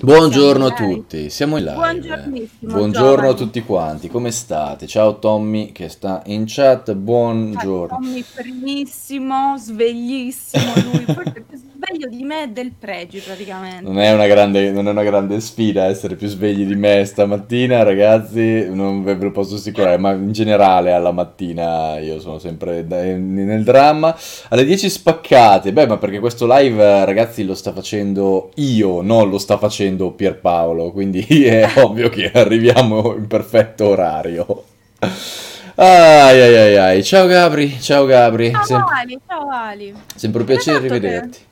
Buongiorno a tutti, siamo in live. Buongiorno a tutti quanti, come state? Ciao Tommy che sta in chat, buongiorno. Tommy primissimo, sveglissimo lui, forse sveglio di me e del Pregi praticamente. Non è una grande, non è una grande sfida essere più svegli di me stamattina, ragazzi, non ve lo posso assicurare, ma in generale alla mattina io sono sempre nel dramma. Alle 10 spaccate, beh, ma perché questo live, ragazzi, lo sta facendo io, non lo sta facendo Pierpaolo, quindi è ovvio che arriviamo in perfetto orario. Ai ai ai ai, ciao Gabri, ciao Gabri, Ciao Sem- Ali, ciao Ali. sempre un piacere tanto che...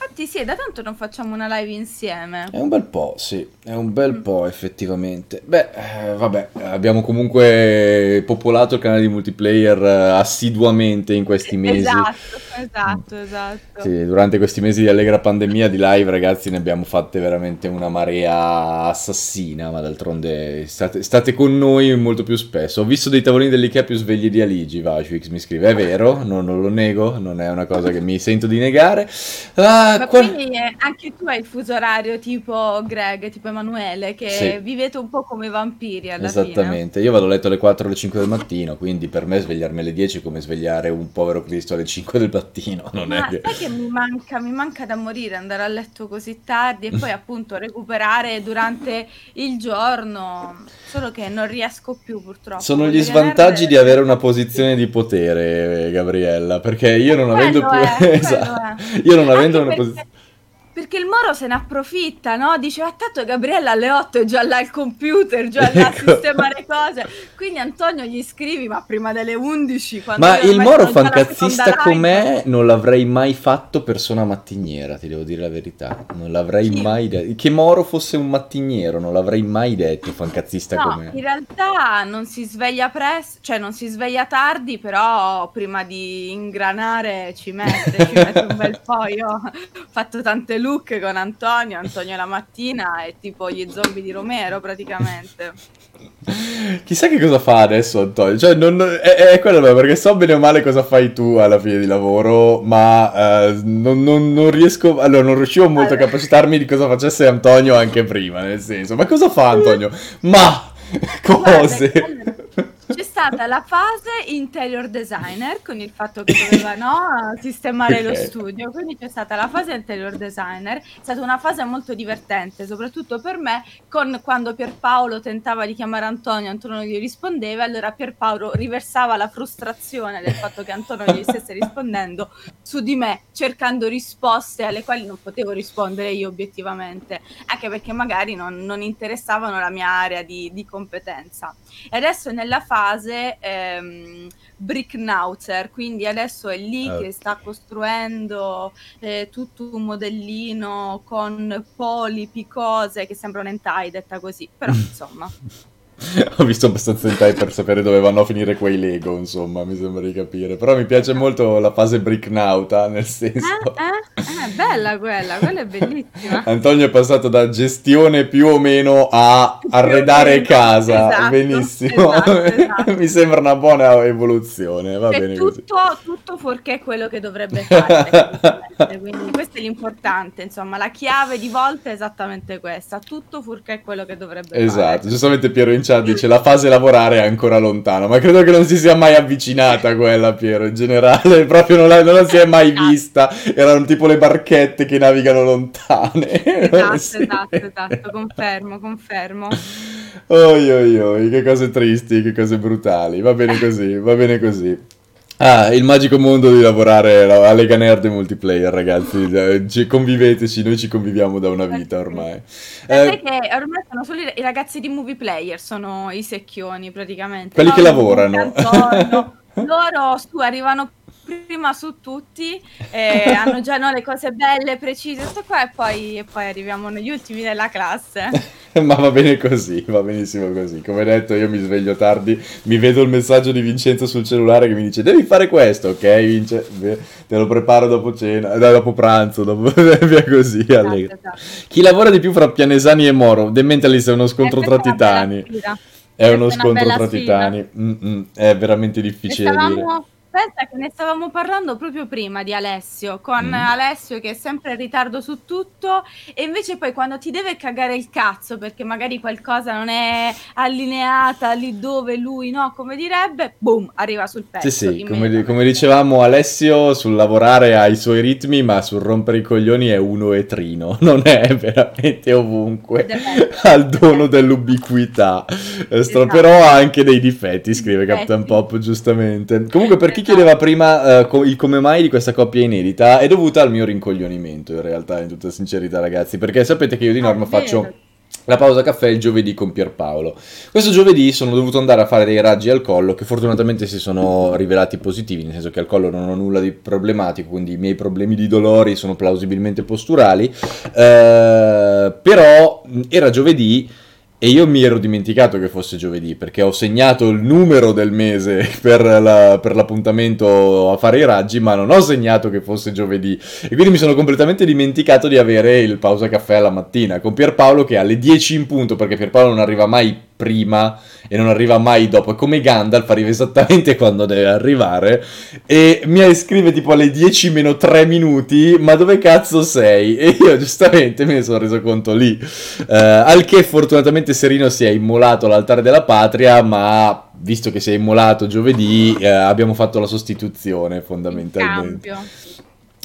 Infatti sì, è da tanto non facciamo una live insieme. È un bel po', sì, è un bel Mm. po' effettivamente. Beh, eh, vabbè, abbiamo comunque popolato il canale di multiplayer eh, assiduamente in questi mesi. Esatto, esatto, esatto. Sì, durante questi mesi di allegra pandemia di live, ragazzi, ne abbiamo fatte veramente una marea assassina, ma d'altronde state, state con noi molto più spesso. Ho visto dei tavolini dell'IKEA più svegli di Aligi, Vashwix mi scrive, è vero, no, non lo nego, non è una cosa che mi sento di negare. Ah, Ma qual- quindi eh, anche tu hai il fuso orario tipo Greg, tipo Emanuele, che Sì. vivete un po' come i vampiri alla fine. Esattamente, io vado a letto alle 4 o alle 5 del mattino, quindi per me svegliarmi alle 10 è come svegliare un povero Cristo alle 5 del mattino, non è Ma che... sai che mi manca, mi manca da morire andare a letto così tardi e poi appunto recuperare durante il giorno, solo che non riesco più purtroppo. Sono gli svantaggi di avere una posizione di potere, eh, Gabriella, perché io non avendo Quello più... è, Esatto, è. io non avendo una perché, posizione... perché il Moro se ne approfitta, no? Dice, ma tanto Gabriella alle 8 è già là al computer, già là a Ecco. sistemare cose. Quindi Antonio gli scrivi, ma prima delle 11, quando Ma il Moro fancazzista com'è non l'avrei mai fatto persona mattiniera, ti devo dire la verità. Non l'avrei Chi? mai detto. Che Moro fosse un mattiniero, non l'avrei mai detto fancazzista No, com'è. in realtà non si sveglia presto, cioè non si sveglia tardi, però prima di ingranare ci mette, ci mette un bel po'. Io ho fatto tante look con Antonio, Antonio la mattina è tipo gli zombie di Romero praticamente. Chissà che cosa fa adesso Antonio, cioè non, è, è quello perché so bene o male cosa fai tu alla fine di lavoro, ma eh, non, non- non riesco, allora non riuscivo molto a Allora. capacitarmi di cosa facesse Antonio anche prima, nel senso, ma cosa fa Antonio? Ma Guarda, cose? allora, c'è stata la fase interior designer con il fatto che doveva no, sistemare lo Ok. studio, quindi c'è stata la fase interior designer, è stata una fase molto divertente, soprattutto per me, con quando Pierpaolo tentava di chiamare Antonio, Antonio gli rispondeva, allora Pierpaolo riversava la frustrazione del fatto che Antonio gli stesse rispondendo su di me, cercando risposte alle quali non potevo rispondere io obiettivamente, anche perché magari non, non interessavano la mia area di, di competenza. E adesso nella fase ehm, Bricknauzer, quindi adesso è lì Ah. che sta costruendo eh, tutto un modellino con polipi, cose che sembrano hentai, detta così, però insomma. Ho visto abbastanza in time per sapere dove vanno a finire quei Lego, insomma, mi sembra di capire. Però mi piace molto la fase Bricknauta, nel senso... Eh, eh? Eh, bella quella, quella è bellissima. Antonio è passato da gestione più o meno a arredare casa. esatto, Benissimo. esatto, esatto. Mi sembra una buona evoluzione, va È bene così. tutto, tutto fuorché quello che dovrebbe fare, quindi questo è l'importante, insomma, la chiave di volta è esattamente questa, tutto fuorché quello che dovrebbe fare. Esatto, giustamente Piero in chat dice la fase lavorare è ancora lontana, ma credo che non si sia mai avvicinata quella Piero, in generale, proprio non la, non la si è mai vista, erano tipo le barchette che navigano lontane. Esatto, Sì. esatto, esatto, confermo, confermo. Oi oi oi, che cose tristi, che cose brutali. Va bene così, va bene così. Ah, il magico mondo di lavorare a Lega Nerd e multiplayer, ragazzi. Eh, ci- Conviveteci, noi ci conviviamo da una vita ormai. Sai Eh, che ormai sono solo i ragazzi di movie player, sono i secchioni praticamente. Quelli no? che lavorano. Loro su arrivano prima su tutti, eh, hanno già no, le cose belle, precise, tutto qua, e poi, e poi arriviamo negli ultimi della classe. Ma va bene così, va benissimo così. Come detto, io mi sveglio tardi, mi vedo il messaggio di Vincenzo sul cellulare che mi dice devi fare questo, ok Vince? Beh, Te lo preparo dopo cena, eh, dopo pranzo, dopo... via così. Esatto, esatto. Chi lavora di più fra Pianesani e Moro? The Mentalist è uno scontro tra è titani. È uno scontro tra sfida. titani. Mm-mm, è veramente difficile dire. Pensa che ne stavamo parlando proprio prima di Alessio, con Mm. Alessio che è sempre in ritardo su tutto e invece poi quando ti deve cagare il cazzo perché magari qualcosa non è allineata lì dove lui, no, come direbbe, boom, arriva sul pezzo. Sì, sì, come, come dicevamo Alessio sul lavorare ha i suoi ritmi, ma sul rompere i coglioni è uno e trino, non è veramente ovunque, il dono dell'ubiquità, Eh, Esatto. però ha anche dei difetti, scrive. Captain Pop giustamente. Comunque per chi chiedeva prima co- il come mai di questa coppia inedita, è dovuta al mio rincoglionimento in realtà, in tutta sincerità ragazzi, perché sapete che io di Ah, norma vero. faccio... La pausa caffè il giovedì con Pierpaolo. Questo giovedì sono dovuto andare a fare dei raggi al collo che fortunatamente si sono rivelati positivi, nel senso che al collo non ho nulla di problematico, quindi i miei problemi di dolori sono plausibilmente posturali. Eh, però era giovedì e io mi ero dimenticato che fosse giovedì perché ho segnato il numero del mese per, la- per l'appuntamento a fare i raggi, ma non ho segnato che fosse giovedì. E quindi mi sono completamente dimenticato di avere il pausa caffè alla mattina con Pierpaolo che alle 10 in punto, perché Pierpaolo non arriva mai prima e non arriva mai dopo, è come Gandalf, arriva esattamente quando deve arrivare e mi scrive tipo alle 10 meno 3 minuti, ma dove cazzo sei? E io giustamente me ne sono reso conto lì, Eh, al che fortunatamente Serino si è immolato all'altare della patria, ma visto che si è immolato giovedì eh, abbiamo fatto la sostituzione Il fondamentalmente. cambio.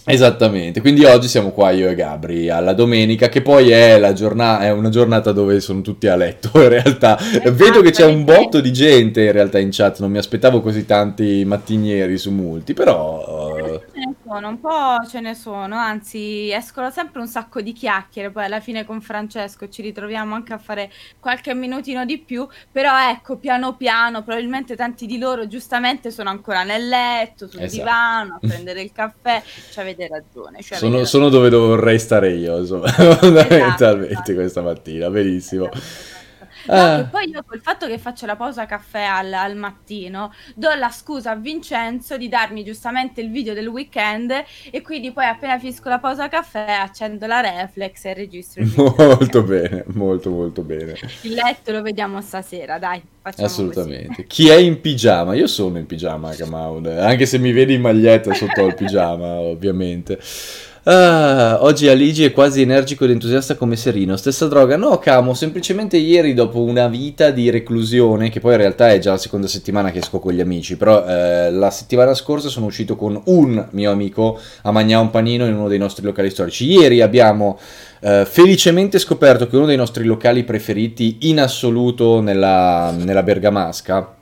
Esattamente, quindi oggi siamo qua io e Gabri alla domenica, che poi è, la giorna- è una giornata dove sono tutti a letto in realtà. Vedo che c'è un botto di gente in realtà in chat, non mi aspettavo così tanti mattinieri su multi, però... eh, Ce ne sono, un po' ce ne sono, anzi escono sempre un sacco di chiacchiere, poi alla fine con Francesco ci ritroviamo anche a fare qualche minutino di più, però ecco, piano piano, probabilmente tanti di loro giustamente sono ancora nel letto, sul Esatto. divano, a prendere il caffè, ci avete ragione. ci avete Sono, ragione. sono dove vorrei stare io, insomma, fondamentalmente esatto. questa mattina, benissimo. Esatto, esatto. No, che poi io col fatto che faccio la pausa caffè al, al mattino do la scusa a Vincenzo di darmi giustamente il video del weekend e quindi poi appena finisco la pausa caffè accendo la reflex e registro il video. Molto bene, molto molto bene. Il letto lo vediamo stasera, dai, facciamo Assolutamente. Chi è in pigiama? Io sono in pigiama, Kamaud, anche se mi vedi in maglietta sotto al pigiama, ovviamente. Ah, oggi Aligi è quasi energico ed entusiasta come Serino. Stessa droga? No, Camo, semplicemente ieri dopo una vita di reclusione, che poi in realtà è già la seconda settimana che esco con gli amici, però eh, la settimana scorsa sono uscito con un mio amico a mangiare un panino in uno dei nostri locali storici. Ieri abbiamo eh, felicemente scoperto che uno dei nostri locali preferiti in assoluto nella, nella Bergamasca,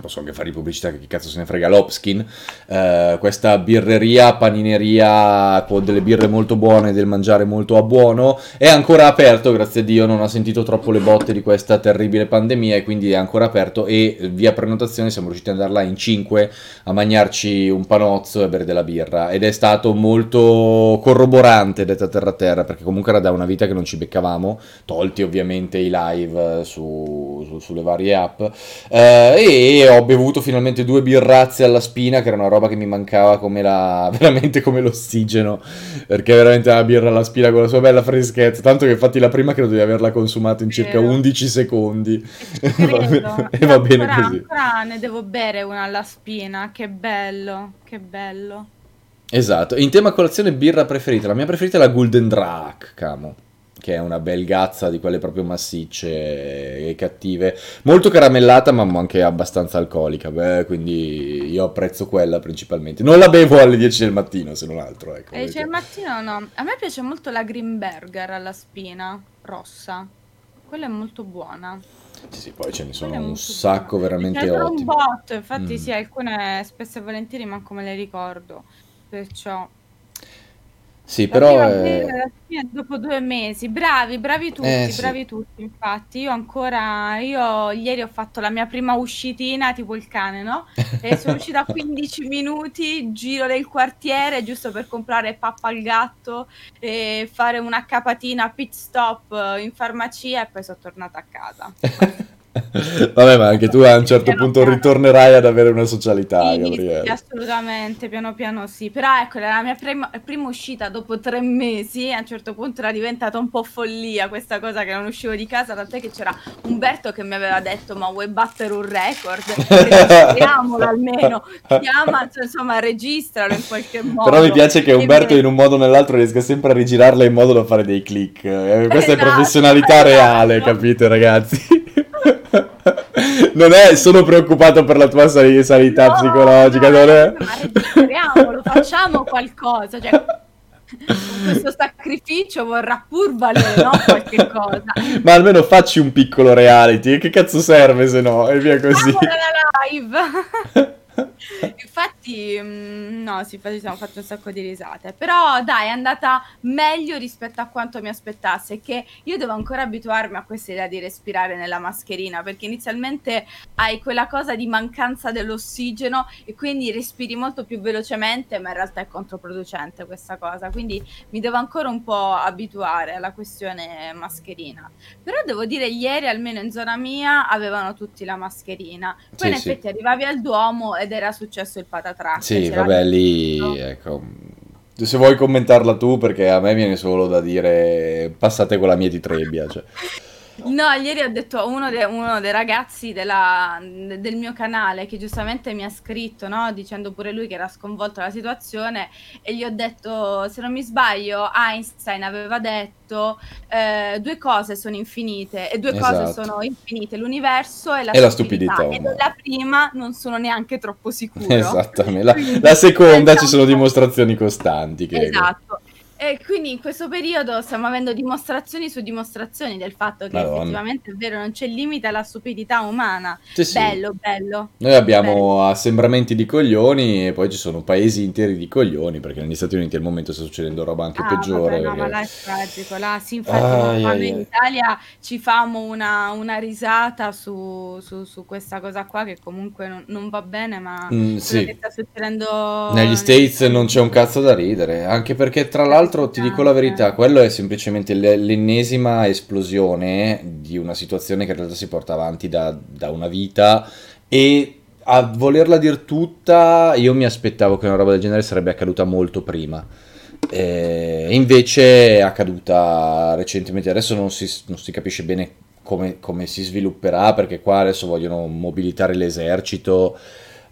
posso anche fare di pubblicità che chi cazzo se ne frega, Lopskin, eh, questa birreria, panineria con delle birre molto buone, del mangiare molto a buono, è ancora aperto, grazie a Dio non ha sentito troppo le botte di questa terribile pandemia e quindi è ancora aperto e via prenotazione siamo riusciti ad andare là in 5 a mangiarci un panozzo e bere della birra. Ed è stato molto corroborante detta terra a terra perché comunque era da una vita che non ci beccavamo tolti ovviamente i live eh, su- su- sulle varie app eh, e ho bevuto finalmente due birrazze alla spina che era una roba che mi mancava come la veramente come l'ossigeno perché veramente la birra alla spina con la sua bella freschezza tanto che infatti la prima credo di averla consumata in circa Vero. 11 secondi. E va bene- e va bene ancora, così. ancora ne devo bere una alla spina, che bello, che bello. Esatto, in tema colazione birra preferita, la mia preferita è la Golden Drake, camo, che è una belgazza di quelle proprio massicce e cattive, molto caramellata ma anche abbastanza alcolica, beh, quindi io apprezzo quella principalmente. Non la bevo alle 10 del mattino, se non altro, ecco. E c'è il perché- mattino no. A me piace molto la Green Burger alla spina, rossa. Quella è molto buona. Sì, sì, poi ce ne sono un sacco buona. veramente sono un ottimi. botto, infatti Mm. sì, alcune spesso e volentieri manco me le ricordo. Perciò Sì, però spina dopo due mesi. Bravi, bravi tutti, Eh, sì. bravi tutti. Infatti, io ancora, io ieri ho fatto la mia prima uscitina, tipo il cane, no? E sono uscita a 15 minuti, giro del quartiere, giusto per comprare pappa al gatto e fare una capatina pit stop in farmacia e poi sono tornata a casa. Vabbè, ma anche tu a un certo piano punto piano. ritornerai ad avere una socialità, sì, Gabriele. Sì, assolutamente, piano piano sì. Però ecco, la mia prima, prima, uscita dopo tre mesi, a un certo punto era diventata un po' follia questa cosa che non uscivo di casa, tant'è che c'era Umberto che mi aveva detto ma vuoi battere un record? Registriamolo almeno, chiama, insomma, registralo in qualche modo. Però mi piace che Umberto in un modo o nell'altro riesca sempre a rigirarla in modo da fare dei click. Eh, questa esatto, è professionalità esatto. reale, capite ragazzi? non è sono preoccupato per la tua sanità no, psicologica, no, non è... Registriamolo, facciamo qualcosa, cioè, questo sacrificio vorrà pur valere no? qualche cosa. Ma almeno facci un piccolo reality, che cazzo serve se no? E via così. la live. infatti, mm, no, sì, infatti siamo fatti un sacco di risate. Però dai, è andata meglio rispetto a quanto mi aspettassi. Che io devo ancora abituarmi a questa idea di respirare nella mascherina. Perché inizialmente hai quella cosa di mancanza dell'ossigeno e quindi respiri molto più velocemente, ma in realtà è controproducente questa cosa. Quindi mi devo ancora un po' abituare alla questione mascherina. Però devo dire, ieri almeno in zona mia avevano tutti la mascherina. Poi sì, in effetti sì. arrivavi al Duomo ed era successo il patatrack. Sì, vabbè, lì, ecco, se vuoi commentarla tu, perché a me viene solo da dire passate con la mia di trebbia, cioè. No, ieri ho detto a uno, de- uno dei ragazzi della- del mio canale che giustamente mi ha scritto, no? Dicendo pure lui che era sconvolto dalla situazione e gli ho detto, se non mi sbaglio, Einstein aveva detto eh, due cose sono infinite e due cose Esatto. sono infinite, l'universo e la E la stupidità. E della prima non sono neanche troppo sicuro. Esattamente. La, Quindi la seconda ci diciamo sono dimostrazioni costanti che... Esatto. E quindi in questo periodo stiamo avendo dimostrazioni su dimostrazioni del fatto che Madonna. effettivamente è vero, non c'è limite alla stupidità umana. Sì, sì. Bello, bello. Noi abbiamo bello. assembramenti di coglioni e poi ci sono paesi interi di coglioni, perché negli Stati Uniti al momento sta succedendo roba anche Ah, peggiore. vabbè, no, ma perché- là è tragico. Là, sì, infatti, ai, in. Italia ci famo una, una risata su, su- su questa cosa qua che comunque non, non va bene, ma Mm, sì. sta succedendo Negli States non c'è un cazzo da ridere, anche perché tra è l'altro ti dico la verità, quello è semplicemente l'ennesima esplosione di una situazione che in realtà si porta avanti da, da una vita e a volerla dir tutta io mi aspettavo che una roba del genere sarebbe accaduta molto prima. E invece è accaduta recentemente, adesso non si, non si capisce bene come, come si svilupperà perché qua adesso vogliono mobilitare l'esercito.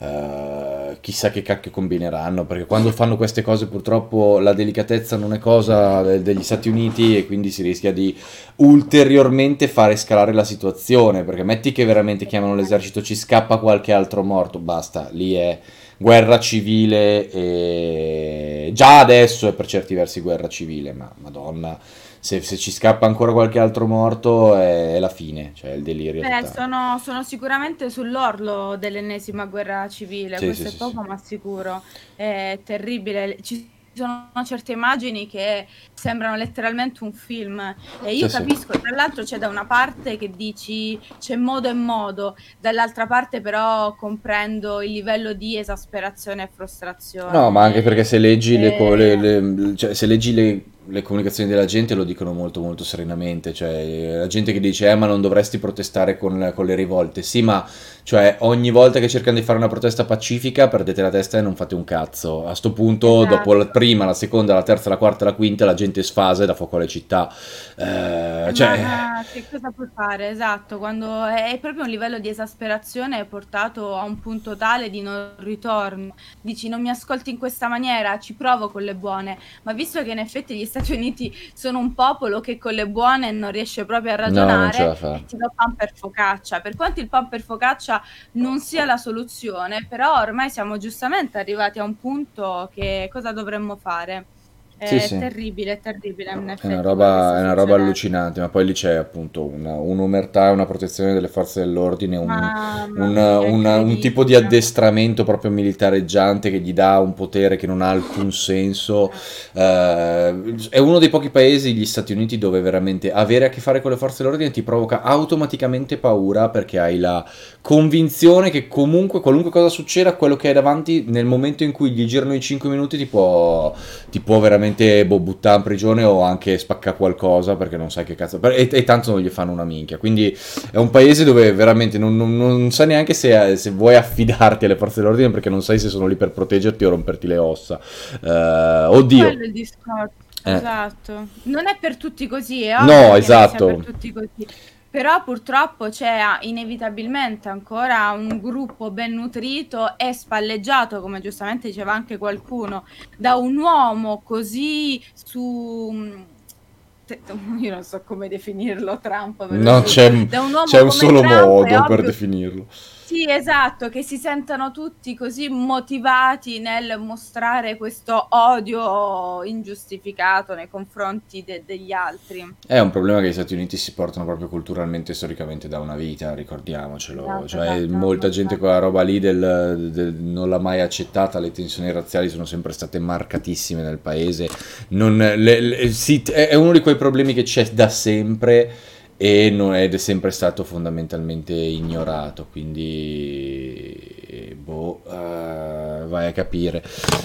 Eh, chissà che cacchio combineranno, perché quando fanno queste cose purtroppo la delicatezza non è cosa de- degli Stati Uniti e quindi si rischia di ulteriormente fare scalare la situazione, perché metti che veramente chiamano l'esercito, ci scappa qualche altro morto, basta, lì è guerra civile e già adesso è per certi versi guerra civile, ma madonna, se, se ci scappa ancora qualche altro morto è, è la fine, cioè il delirio Beh, sono, sono sicuramente sull'orlo dell'ennesima guerra civile, Sì, questo sì, è poco sì. ma sicuro. È terribile. Ci sono certe immagini che sembrano letteralmente un film e io Sì, sì. capisco, tra l'altro c'è da una parte che dici c'è modo e modo, dall'altra parte però comprendo il livello di esasperazione e frustrazione. No, ma anche perché se leggi le, co- le- Eh, le- cioè, se leggi le, le comunicazioni della gente lo dicono molto molto serenamente, cioè la gente che dice eh ma non dovresti protestare con, con le rivolte, sì ma cioè ogni volta che cercano di fare una protesta pacifica perdete la testa e non fate un cazzo, a sto punto dopo la esatto. prima, la seconda, la terza, la quarta, la quinta la gente sfasa e dà fuoco alle città, Eh, cioè... Ma che cosa puoi fare? Esatto, quando è è proprio un livello di esasperazione portato a un punto tale di non ritorno. Dici non mi ascolti in questa maniera, ci provo con le buone, ma visto che in effetti gli Stati Uniti sono un popolo che con le buone non riesce proprio a No, ragionare, fa. eh, ti do pan per focaccia. Per quanto il pan per focaccia non sia la soluzione, però ormai siamo giustamente arrivati a un punto che cosa dovremmo fare? Sì, È sì. terribile, è terribile in È una effetti quello che roba, sta è una roba succedendo. allucinante, ma poi lì c'è appunto una, un'omertà e una protezione delle forze dell'ordine, un, Mamma un- mia, un- un tipo di incredibile. addestramento proprio militareggiante che gli dà un potere che non ha alcun senso. Eh, è uno dei pochi paesi, gli Stati Uniti, dove veramente avere a che fare con le forze dell'ordine ti provoca automaticamente paura perché hai la convinzione che comunque, qualunque cosa succeda, quello che hai davanti nel momento in cui gli girano i 5 minuti ti può, ti può veramente direttamente boh, buttare in prigione o anche spacca qualcosa perché non sai che cazzo. E, e, tanto non gli fanno una minchia. Quindi è un paese dove veramente non, non, non sai neanche se, se, vuoi affidarti alle forze dell'ordine perché non sai se sono lì per proteggerti o romperti le ossa. Uh, oddio. Quello è il discorso. Eh. Esatto. Non è per tutti così, è No, esatto. per tutti così. Però purtroppo c'è inevitabilmente ancora un gruppo ben nutrito e spalleggiato, come giustamente diceva anche qualcuno, da un uomo così su io non so come definirlo Trump. No, c'è, un, c'è un solo Trump, modo per definirlo. Sì, esatto, che si sentano tutti così motivati nel mostrare questo odio ingiustificato nei confronti de- degli altri. È un problema che gli Stati Uniti si portano proprio culturalmente e storicamente da una vita, ricordiamocelo. Esatto, cioè, esatto, molta esatto. gente quella roba lì del, del, non l'ha mai accettata, le tensioni razziali sono sempre state marcatissime nel paese. Non, le, le, sì, è uno di quei problemi che c'è da sempre e non è sempre stato fondamentalmente ignorato, quindi boh, uh, vai a capire.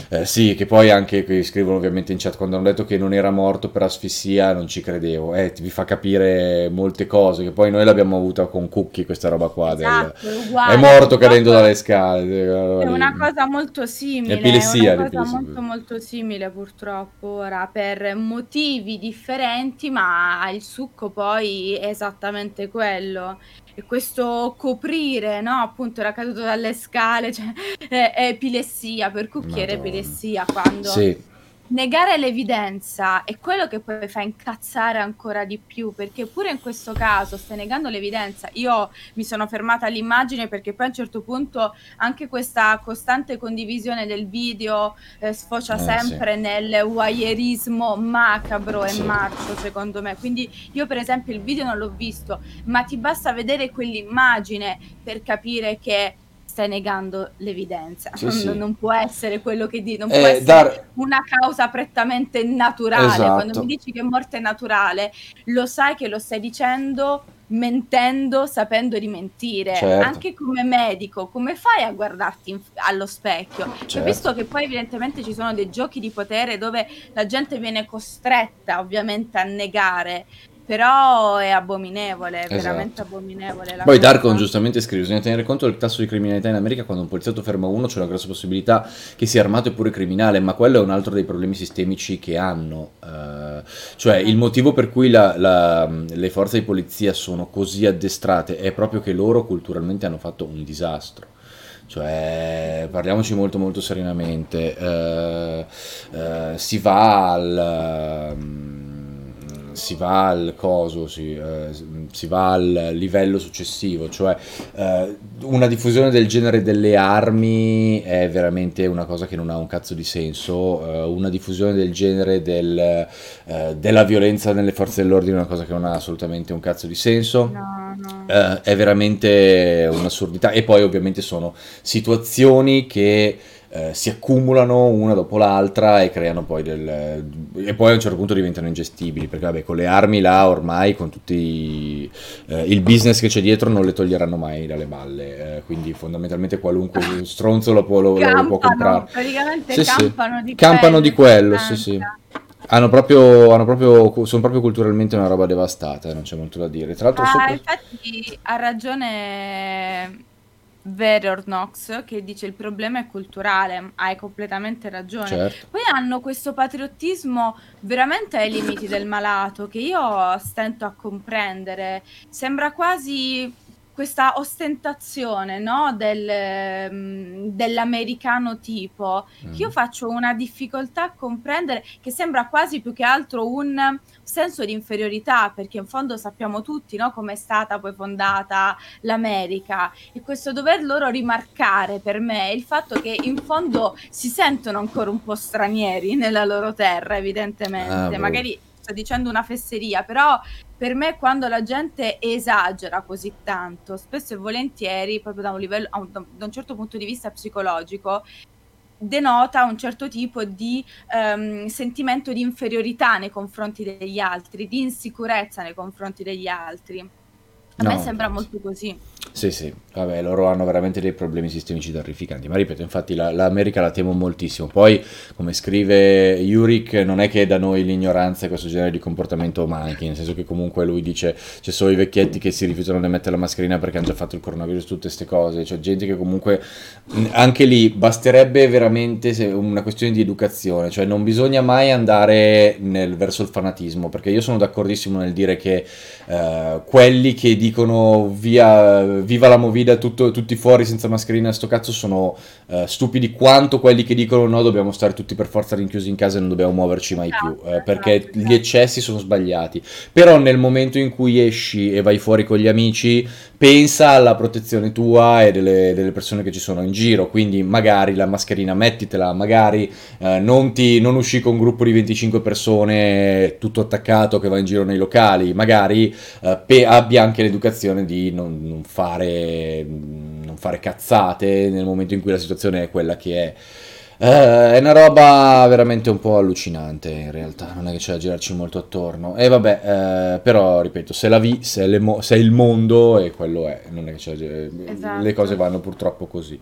Eh, sì, che poi anche qui scrivono ovviamente in chat quando hanno detto che non era morto per asfissia, non ci credevo. Eh, vi fa capire molte cose, che poi noi l'abbiamo avuta con Cookie questa roba qua. Esatto, del... uguale, è morto cadendo dalle scale. È una cosa molto simile, epilessia, è una cosa molto molto simile purtroppo ora, per motivi differenti, ma il succo poi esattamente quello. E questo coprire, no? Appunto era caduto dalle scale, cioè è, è epilessia, per cucchiere epilessia quando... Sì negare l'evidenza è quello che poi fa incazzare ancora di più, perché pure in questo caso stai negando l'evidenza. Io mi sono fermata all'immagine perché poi a un certo punto anche questa costante condivisione del video eh, sfocia eh, sempre sì. nel voyeurismo macabro e sì. marcio, secondo me. Quindi io per esempio il video non l'ho visto, ma ti basta vedere quell'immagine per capire che stai negando l'evidenza. Sì, non, sì. non, può essere quello che dici, non eh, può essere dar... una causa prettamente naturale. Esatto. Quando mi dici che morte è naturale, lo sai che lo stai dicendo mentendo, sapendo di mentire. Certo. Anche come medico, come fai a guardarti in, allo specchio? Cioè, certo. Visto che poi evidentemente ci sono dei giochi di potere dove la gente viene costretta ovviamente a negare però è abominevole, è esatto. veramente abominevole. Poi Darkon giustamente scrive: bisogna tenere conto del tasso di criminalità in America. Quando un poliziotto ferma uno, c'è una grossa possibilità che sia armato e pure criminale. Ma quello è un altro dei problemi sistemici che hanno. Uh, cioè, il motivo per cui la, la, le forze di polizia sono così addestrate è proprio che loro culturalmente hanno fatto un disastro. Cioè, parliamoci molto molto serenamente. Uh, uh, si va al. Um, si va al coso, si, eh, si, va al livello successivo, cioè eh, una diffusione del genere delle armi è veramente una cosa che non ha un cazzo di senso, eh, una diffusione del genere del, eh, della violenza nelle forze dell'ordine è una cosa che non ha assolutamente un cazzo di senso, no, no. Eh, è veramente un'assurdità e poi ovviamente sono situazioni che eh, si accumulano una dopo l'altra e creano poi del... e poi a un certo punto diventano ingestibili, perché vabbè con le armi là ormai, con tutti eh, il business che c'è dietro non le toglieranno mai dalle balle, eh, quindi fondamentalmente qualunque stronzo lo può, lo, campano, lo può comprare. Praticamente sì, campano, sì. Di, campano di quello, sì sì. Hanno proprio, hanno proprio, sono proprio culturalmente una roba devastata, non c'è molto da dire. Tra l'altro, ah, sopra... infatti ha ragione Verior Knox che dice il problema è culturale, hai completamente ragione. Certo. Poi hanno questo patriottismo veramente ai limiti del malato che io stento a comprendere. Sembra quasi questa ostentazione no? Del, mm, dell'americano tipo, mm. che io faccio una difficoltà a comprendere, che sembra quasi più che altro un senso di inferiorità, perché in fondo sappiamo tutti no? come è stata poi fondata l'America e questo dover loro rimarcare per me il fatto che in fondo si sentono ancora un po' stranieri nella loro terra, evidentemente, ah, boh. magari sto dicendo una fesseria, però per me quando la gente esagera così tanto, spesso e volentieri, proprio da un livello, da un certo punto di vista psicologico, denota un certo tipo di um, sentimento di inferiorità nei confronti degli altri, di insicurezza nei confronti degli altri. A no, me sembra molto così. Sì, sì, vabbè, loro hanno veramente dei problemi sistemici terrificanti, ma ripeto, infatti la, l'America la temo moltissimo. Poi, come scrive Yurik, non è che da noi l'ignoranza e questo genere di comportamento manchi, nel senso che comunque lui dice ci sono i vecchietti che si rifiutano di mettere la mascherina perché hanno già fatto il coronavirus, tutte queste cose, c'è gente che comunque, anche lì, basterebbe veramente una questione di educazione, cioè non bisogna mai andare nel, verso il fanatismo, perché io sono d'accordissimo nel dire che uh, quelli che dicono via viva la movida, tutto, tutti fuori senza mascherina, sto cazzo sono uh, stupidi quanto quelli che dicono no, dobbiamo stare tutti per forza rinchiusi in casa e non dobbiamo muoverci mai più, uh, perché gli eccessi sono sbagliati. Però nel momento in cui esci e vai fuori con gli amici, pensa alla protezione tua e delle, delle persone che ci sono in giro, quindi magari la mascherina mettitela, magari uh, non, ti, non usci con un gruppo di 25 persone tutto attaccato che va in giro nei locali, magari pe- abbia anche l'educazione di non, non fare, non fare cazzate nel momento in cui la situazione è quella che è. Uh, è una roba veramente un po' allucinante in realtà, non è che c'è da girarci molto attorno. E vabbè, uh, però ripeto, se, la vi- se, mo- se, il mondo e quello è, non è che c'è da girare. Esatto. Le cose vanno purtroppo così.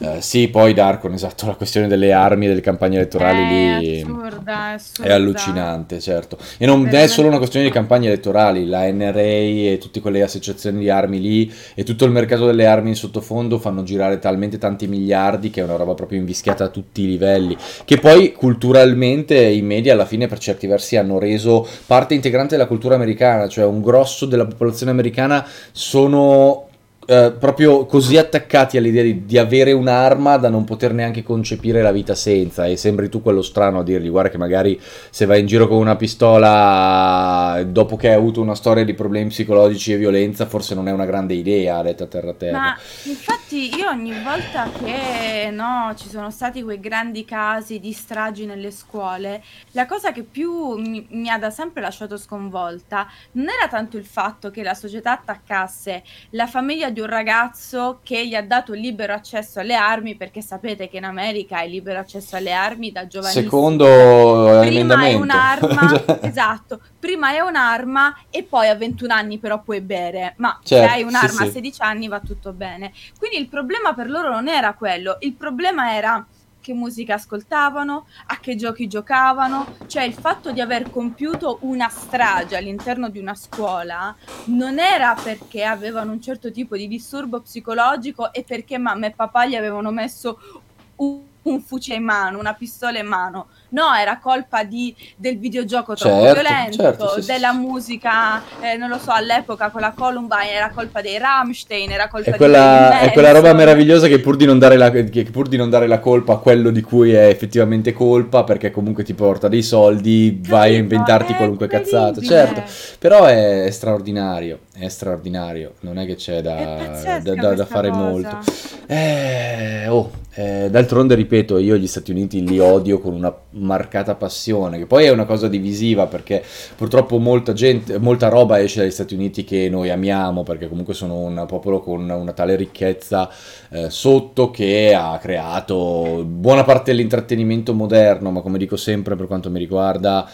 Uh, sì, poi Darkon, esatto, la questione delle armi e delle campagne elettorali è lì assurda, è, assurda. è allucinante, certo. E non è solo una questione di campagne elettorali, la NRA e tutte quelle associazioni di armi lì e tutto il mercato delle armi in sottofondo fanno girare talmente tanti miliardi che è una roba proprio invischiata a tutti tutti i livelli, che poi culturalmente i media alla fine per certi versi hanno reso parte integrante della cultura americana, cioè un grosso della popolazione americana sono eh, proprio così attaccati all'idea di, di, avere un'arma da non poter neanche concepire la vita senza e sembri tu quello strano a dirgli guarda che magari se vai in giro con una pistola dopo che hai avuto una storia di problemi psicologici e violenza forse non è una grande idea detta terra terra. Ma infatti io ogni volta che no, ci sono stati quei grandi casi di stragi nelle scuole la cosa che più mi, mi ha da sempre lasciato sconvolta non era tanto il fatto che la società attaccasse la famiglia di di un ragazzo che gli ha dato libero accesso alle armi, perché sapete che in America è libero accesso alle armi da giovanissimo. Secondo prima emendamento. è un'arma, esatto, prima è un'arma e poi a 21 anni però puoi bere, ma certo, se hai un'arma sì, a 16 anni va tutto bene. Quindi il problema per loro non era quello, il problema era che musica ascoltavano, a che giochi giocavano, cioè il fatto di aver compiuto una strage all'interno di una scuola non era perché avevano un certo tipo di disturbo psicologico e perché mamma e papà gli avevano messo un, un fucile in mano, una pistola in mano No, era colpa di, del videogioco troppo certo, violento, certo, sì, della sì. musica, eh, non lo so, all'epoca con la Columbine era colpa dei Rammstein, era colpa è quella, È quella roba meravigliosa che pur, di non dare la, che pur di non dare la colpa a quello di cui è effettivamente colpa, perché comunque ti porta dei soldi, Capito, vai a inventarti qualunque cazzata. Certo, però è, è, straordinario, è straordinario, non è che c'è da, da, da, da fare cosa. molto. Eh, oh, eh, d'altronde, ripeto, io gli Stati Uniti li odio con una marcata passione, che poi è una cosa divisiva perché purtroppo molta gente, molta roba esce dagli Stati Uniti che noi amiamo perché comunque sono un popolo con una tale ricchezza eh, sotto che ha creato buona parte dell'intrattenimento moderno, ma come dico sempre per quanto mi riguarda...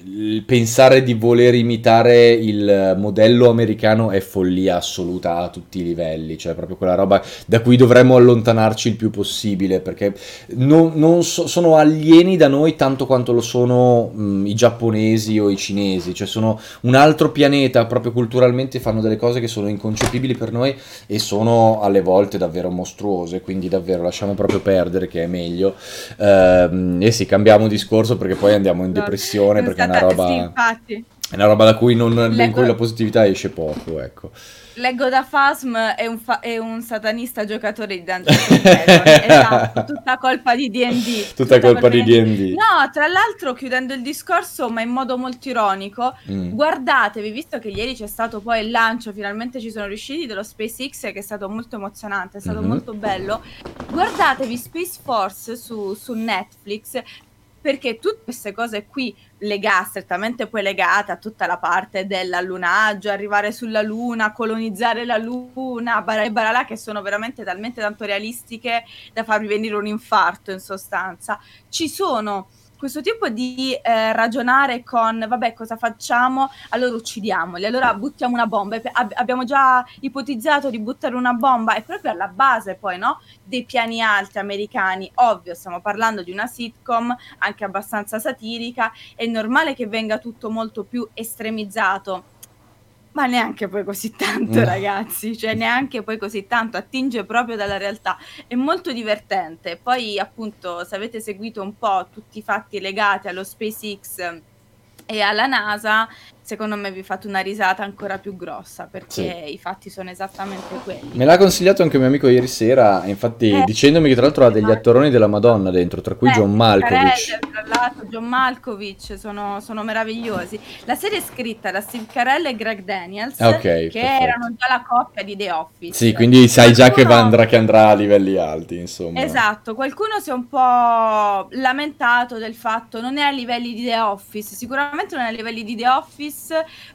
Eh, pensare di voler imitare il modello americano è follia assoluta a tutti i livelli, cioè proprio quella roba da cui dovremmo allontanarci il più possibile, perché non, non so, sono alieni da noi tanto quanto lo sono mh, i giapponesi o i cinesi, cioè sono un altro pianeta, proprio culturalmente fanno delle cose che sono inconcepibili per noi e sono alle volte davvero mostruose, quindi davvero lasciamo proprio perdere che è meglio. Ehm, e sì, cambiamo discorso perché poi andiamo in depressione perché è una roba... Sì, infatti. È una roba da cui non, Leggo... in cui la positività esce poco, ecco. Leggo da Fasm è un, fa- è un satanista giocatore di Dungeons esatto, tutta colpa di D&D. Tutta, tutta colpa di D&D. No, tra l'altro, chiudendo il discorso, ma in modo molto ironico, mm. guardatevi, visto che ieri c'è stato poi il lancio, finalmente ci sono riusciti, dello SpaceX, che è stato molto emozionante, è stato mm-hmm. molto bello, guardatevi Space Force su, su Netflix, perché tutte queste cose qui legate, strettamente poi legate a tutta la parte dell'allunaggio, arrivare sulla luna, colonizzare la luna, barà baralà che sono veramente talmente tanto realistiche da farvi venire un infarto in sostanza. Ci sono questo tipo di eh, ragionare con, vabbè, cosa facciamo? Allora uccidiamoli, allora buttiamo una bomba. Ab- abbiamo già ipotizzato di buttare una bomba, è proprio alla base poi, no? Dei piani alti americani. Ovvio, stiamo parlando di una sitcom anche abbastanza satirica, è normale che venga tutto molto più estremizzato ma neanche poi così tanto, mm. ragazzi, cioè neanche poi così tanto, attinge proprio dalla realtà. È molto divertente. Poi, appunto, se avete seguito un po' tutti i fatti legati allo SpaceX e alla NASA, secondo me vi fate una risata ancora più grossa perché sì. i fatti sono esattamente quelli. Me l'ha consigliato anche un mio amico ieri sera, infatti eh, dicendomi che tra l'altro ha degli attoroni della Madonna dentro, tra cui eh, John Malkovich. Carell, tra l'altro John Malkovich sono, sono, meravigliosi. La serie è scritta da Steve Carell e Greg Daniels, okay, che perfetto. erano già la coppia di The Office. Sì, quindi sai Qualcuno... già che andrà, che andrà a livelli alti, insomma. Esatto, qualcuno si è un po' lamentato del fatto non è a livelli di The Office, sicuramente non è a livelli di The Office,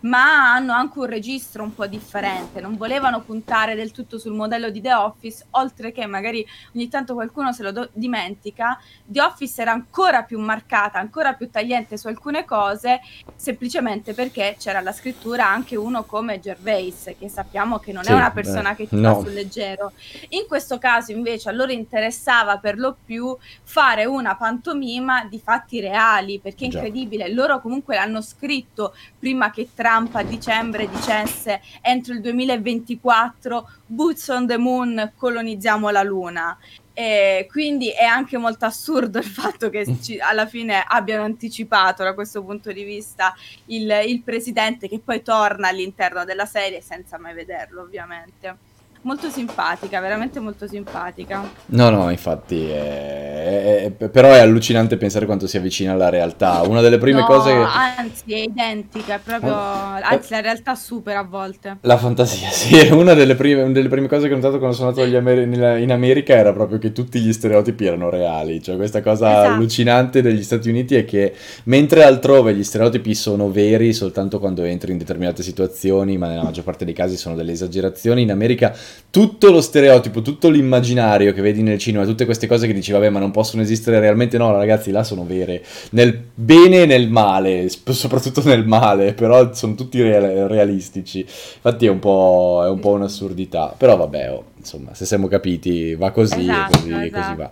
ma hanno anche un registro un po' differente, non volevano puntare del tutto sul modello di The Office, oltre che magari ogni tanto qualcuno se lo do- dimentica, The Office era ancora più marcata, ancora più tagliente su alcune cose, semplicemente perché c'era la scrittura anche uno come Gervais, che sappiamo che non sì, è una persona eh, che ti no. fa sul leggero. In questo caso invece a loro interessava per lo più fare una pantomima di fatti reali, perché è incredibile, loro comunque l'hanno scritto prima che Trump a dicembre dicesse entro il 2024 boots on the moon colonizziamo la luna. E quindi è anche molto assurdo il fatto che ci, alla fine abbiano anticipato da questo punto di vista il, il presidente che poi torna all'interno della serie senza mai vederlo ovviamente molto simpatica, veramente molto simpatica. No, no, infatti, è, è, però è allucinante pensare quanto si avvicina alla realtà. Una delle prime no, cose... Anzi, è identica, è proprio... Oh, anzi, la realtà supera a volte. La fantasia, sì. Una delle prime, una delle prime cose che ho notato quando sono andato Amer- in America era proprio che tutti gli stereotipi erano reali. Cioè, questa cosa esatto. allucinante degli Stati Uniti è che mentre altrove gli stereotipi sono veri soltanto quando entri in determinate situazioni, ma nella maggior parte dei casi sono delle esagerazioni, in America tutto lo stereotipo, tutto l'immaginario che vedi nel cinema, tutte queste cose che dici, vabbè, ma non possono esistere realmente, no, ragazzi, là sono vere, nel bene e nel male, soprattutto nel male, però sono tutti real- realistici. Infatti è un, po', è un po' un'assurdità, però vabbè, oh, insomma, se siamo capiti, va così esatto, così, esatto. così va.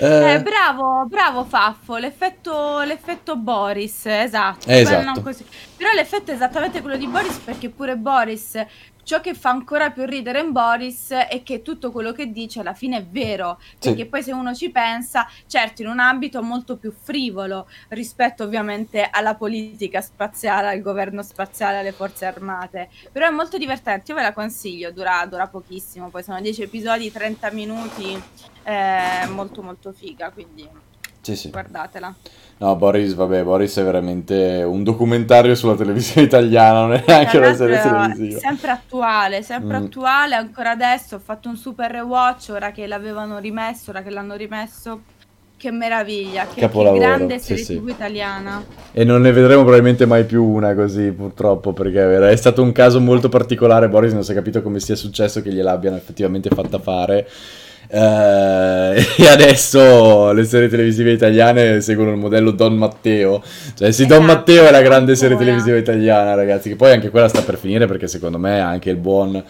Eh, eh, bravo, bravo Faffo, l'effetto, l'effetto Boris, esatto. esatto. Però l'effetto è esattamente quello di Boris perché pure Boris ciò che fa ancora più ridere in Boris è che tutto quello che dice alla fine è vero, perché sì. poi se uno ci pensa, certo in un ambito molto più frivolo rispetto ovviamente alla politica spaziale, al governo spaziale, alle forze armate, però è molto divertente, io ve la consiglio, dura, dura pochissimo, poi sono 10 episodi, 30 minuti, è molto molto figa, quindi sì, sì. guardatela. No, Boris, vabbè, Boris è veramente un documentario sulla televisione italiana, non è neanche una serie televisiva. Sempre attuale, sempre mm. attuale, ancora adesso ho fatto un super rewatch, ora che l'avevano rimesso, ora che l'hanno rimesso, che meraviglia, che, che grande serie sì, TV sì. italiana. E non ne vedremo probabilmente mai più una così, purtroppo, perché è stato un caso molto particolare, Boris non si è capito come sia successo che gliel'abbiano effettivamente fatta fare eh, e adesso le serie televisive italiane seguono il modello Don Matteo. Cioè, sì, Don esatto, Matteo è la grande serie televisiva italiana, ragazzi. Che poi anche quella sta per finire perché secondo me anche il buon.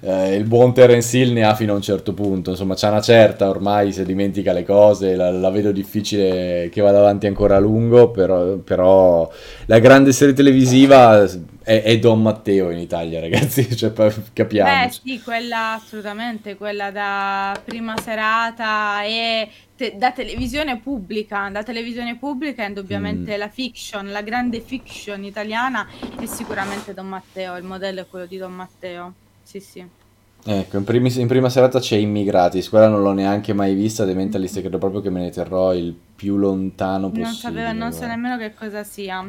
Eh, il buon Terence Hill ne ha fino a un certo punto, insomma c'è una certa, ormai si dimentica le cose, la, la, vedo difficile che vada avanti ancora a lungo, però, però la grande serie televisiva è, è, Don Matteo in Italia, ragazzi, cioè, capiamo. Beh, sì, quella assolutamente, quella da prima serata e te, da televisione pubblica, da televisione pubblica indubbiamente mm. la fiction, la grande fiction italiana è sicuramente Don Matteo, il modello è quello di Don Matteo, sì sì. Ecco, in, primi, in prima serata c'è Immigrati, quella non l'ho neanche mai vista, The Mentalist, credo proprio che me ne terrò il più lontano possibile. Non sapevo, non so nemmeno che cosa sia.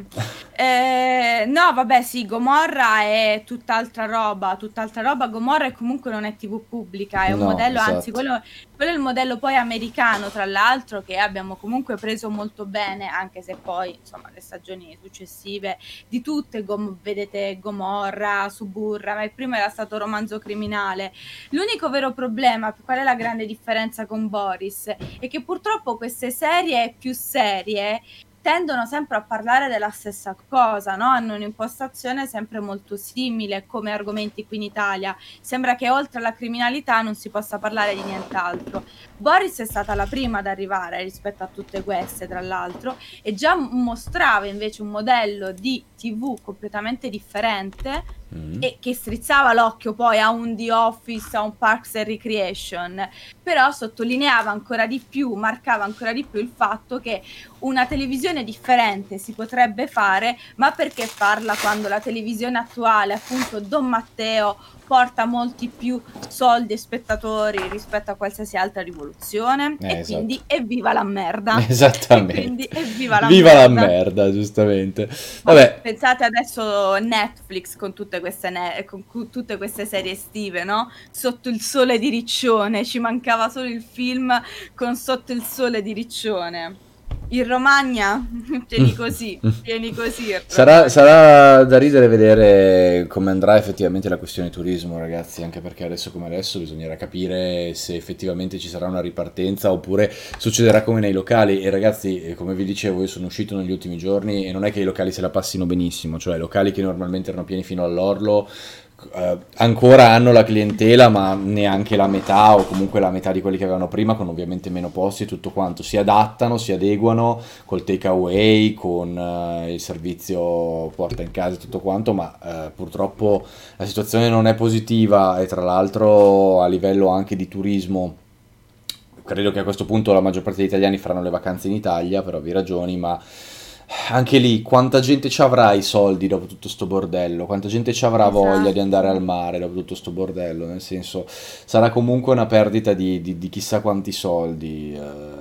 eh, no, vabbè, sì, Gomorra è tutt'altra roba, tutt'altra roba. Gomorra comunque non è TV pubblica, è un no, modello, esatto. anzi, quello, quello, è il modello poi americano, tra l'altro, che abbiamo comunque preso molto bene, anche se poi, insomma, le stagioni successive di tutte, gom- vedete Gomorra, Suburra, ma il primo era stato romanzo criminale. L'unico vero problema, qual è la grande differenza con Boris, è che purtroppo queste serie più serie tendono sempre a parlare della stessa cosa, no? hanno un'impostazione sempre molto simile come argomenti qui in Italia. Sembra che oltre alla criminalità non si possa parlare di nient'altro. Boris è stata la prima ad arrivare rispetto a tutte queste, tra l'altro, e già mostrava invece un modello di TV completamente differente Mm. e che strizzava l'occhio poi a un The Office, a un Parks and Recreation, però sottolineava ancora di più, marcava ancora di più il fatto che una televisione differente si potrebbe fare, ma perché farla quando la televisione attuale, appunto Don Matteo porta molti più soldi e spettatori rispetto a qualsiasi altra rivoluzione eh, e esatto. quindi evviva la merda esattamente e quindi evviva la Viva merda. la merda giustamente Vabbè. pensate adesso Netflix con tutte, queste ne- con tutte queste serie estive no? sotto il sole di Riccione ci mancava solo il film con sotto il sole di Riccione in Romagna tieni così, tieni così. Sarà, sarà, da ridere vedere come andrà effettivamente la questione turismo, ragazzi, anche perché adesso come adesso bisognerà capire se effettivamente ci sarà una ripartenza oppure succederà come nei locali. E ragazzi, come vi dicevo, io sono uscito negli ultimi giorni e non è che i locali se la passino benissimo, cioè i locali che normalmente erano pieni fino all'orlo Uh, ancora hanno la clientela, ma neanche la metà o comunque la metà di quelli che avevano prima, con ovviamente meno posti e tutto quanto. Si adattano, si adeguano col takeaway, con uh, il servizio porta in casa e tutto quanto, ma uh, purtroppo la situazione non è positiva e tra l'altro a livello anche di turismo. Credo che a questo punto la maggior parte degli italiani faranno le vacanze in Italia per ovvie ragioni, ma anche lì, quanta gente ci avrà i soldi dopo tutto sto bordello? Quanta gente ci avrà esatto. voglia di andare al mare dopo tutto sto bordello? Nel senso, sarà comunque una perdita di, di, di chissà quanti soldi. Eh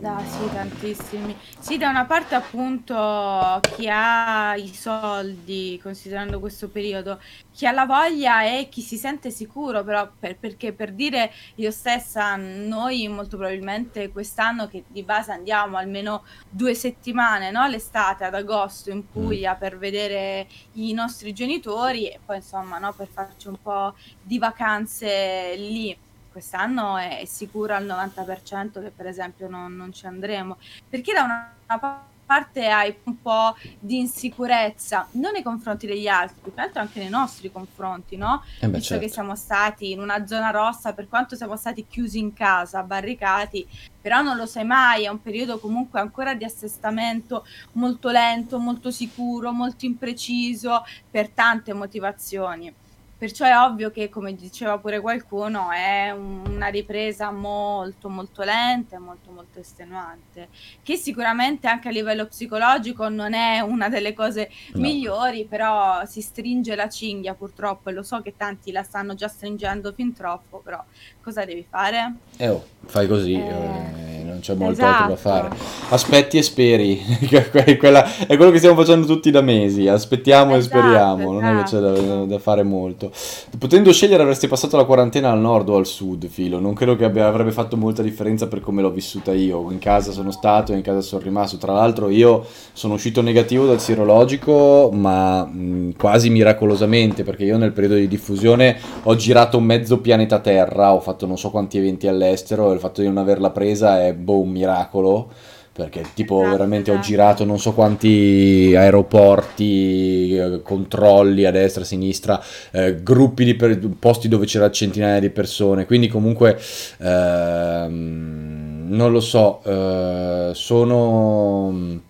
da, sì, tantissimi. Sì, da una parte appunto chi ha i soldi, considerando questo periodo, chi ha la voglia e chi si sente sicuro, però per, perché per dire io stessa, noi molto probabilmente quest'anno che di base andiamo almeno due settimane, no? L'estate, ad agosto in Puglia mm. per vedere i nostri genitori e poi insomma, no? Per farci un po' di vacanze lì quest'anno è, sicuro al 90% che per esempio non, non ci andremo, perché da una, una parte hai un po' di insicurezza, non nei confronti degli altri, più che altro anche nei nostri confronti, no? Eh beh, Visto certo. che siamo stati in una zona rossa, per quanto siamo stati chiusi in casa, barricati, però non lo sai mai, è un periodo comunque ancora di assestamento molto lento, molto sicuro, molto impreciso, per tante motivazioni. Perciò è ovvio che, come diceva pure qualcuno, è una ripresa molto molto lenta e molto molto estenuante, che sicuramente anche a livello psicologico non è una delle cose no. migliori, però si stringe la cinghia purtroppo e lo so che tanti la stanno già stringendo fin troppo, però cosa devi fare? Eh oh, fai così, eh... Eh, non c'è molto esatto. altro da fare. Aspetti e speri, Quella, è quello che stiamo facendo tutti da mesi, aspettiamo esatto, e speriamo, esatto. non è che c'è da, esatto. da fare molto molto. Potendo scegliere avresti passato la quarantena al nord o al sud, Filo. Non credo che abbia, avrebbe fatto molta differenza per come l'ho vissuta io. In casa sono stato e in casa sono rimasto. Tra l'altro io sono uscito negativo dal sierologico, ma mh, quasi miracolosamente, perché io nel periodo di diffusione ho girato mezzo pianeta Terra, ho fatto non so quanti eventi all'estero e il fatto di non averla presa è boh, un miracolo perché tipo esatto, veramente esatto. ho girato non so quanti aeroporti, eh, controlli a destra, a sinistra, eh, gruppi di per- posti dove c'era centinaia di persone, quindi comunque ehm, non lo so, eh, sono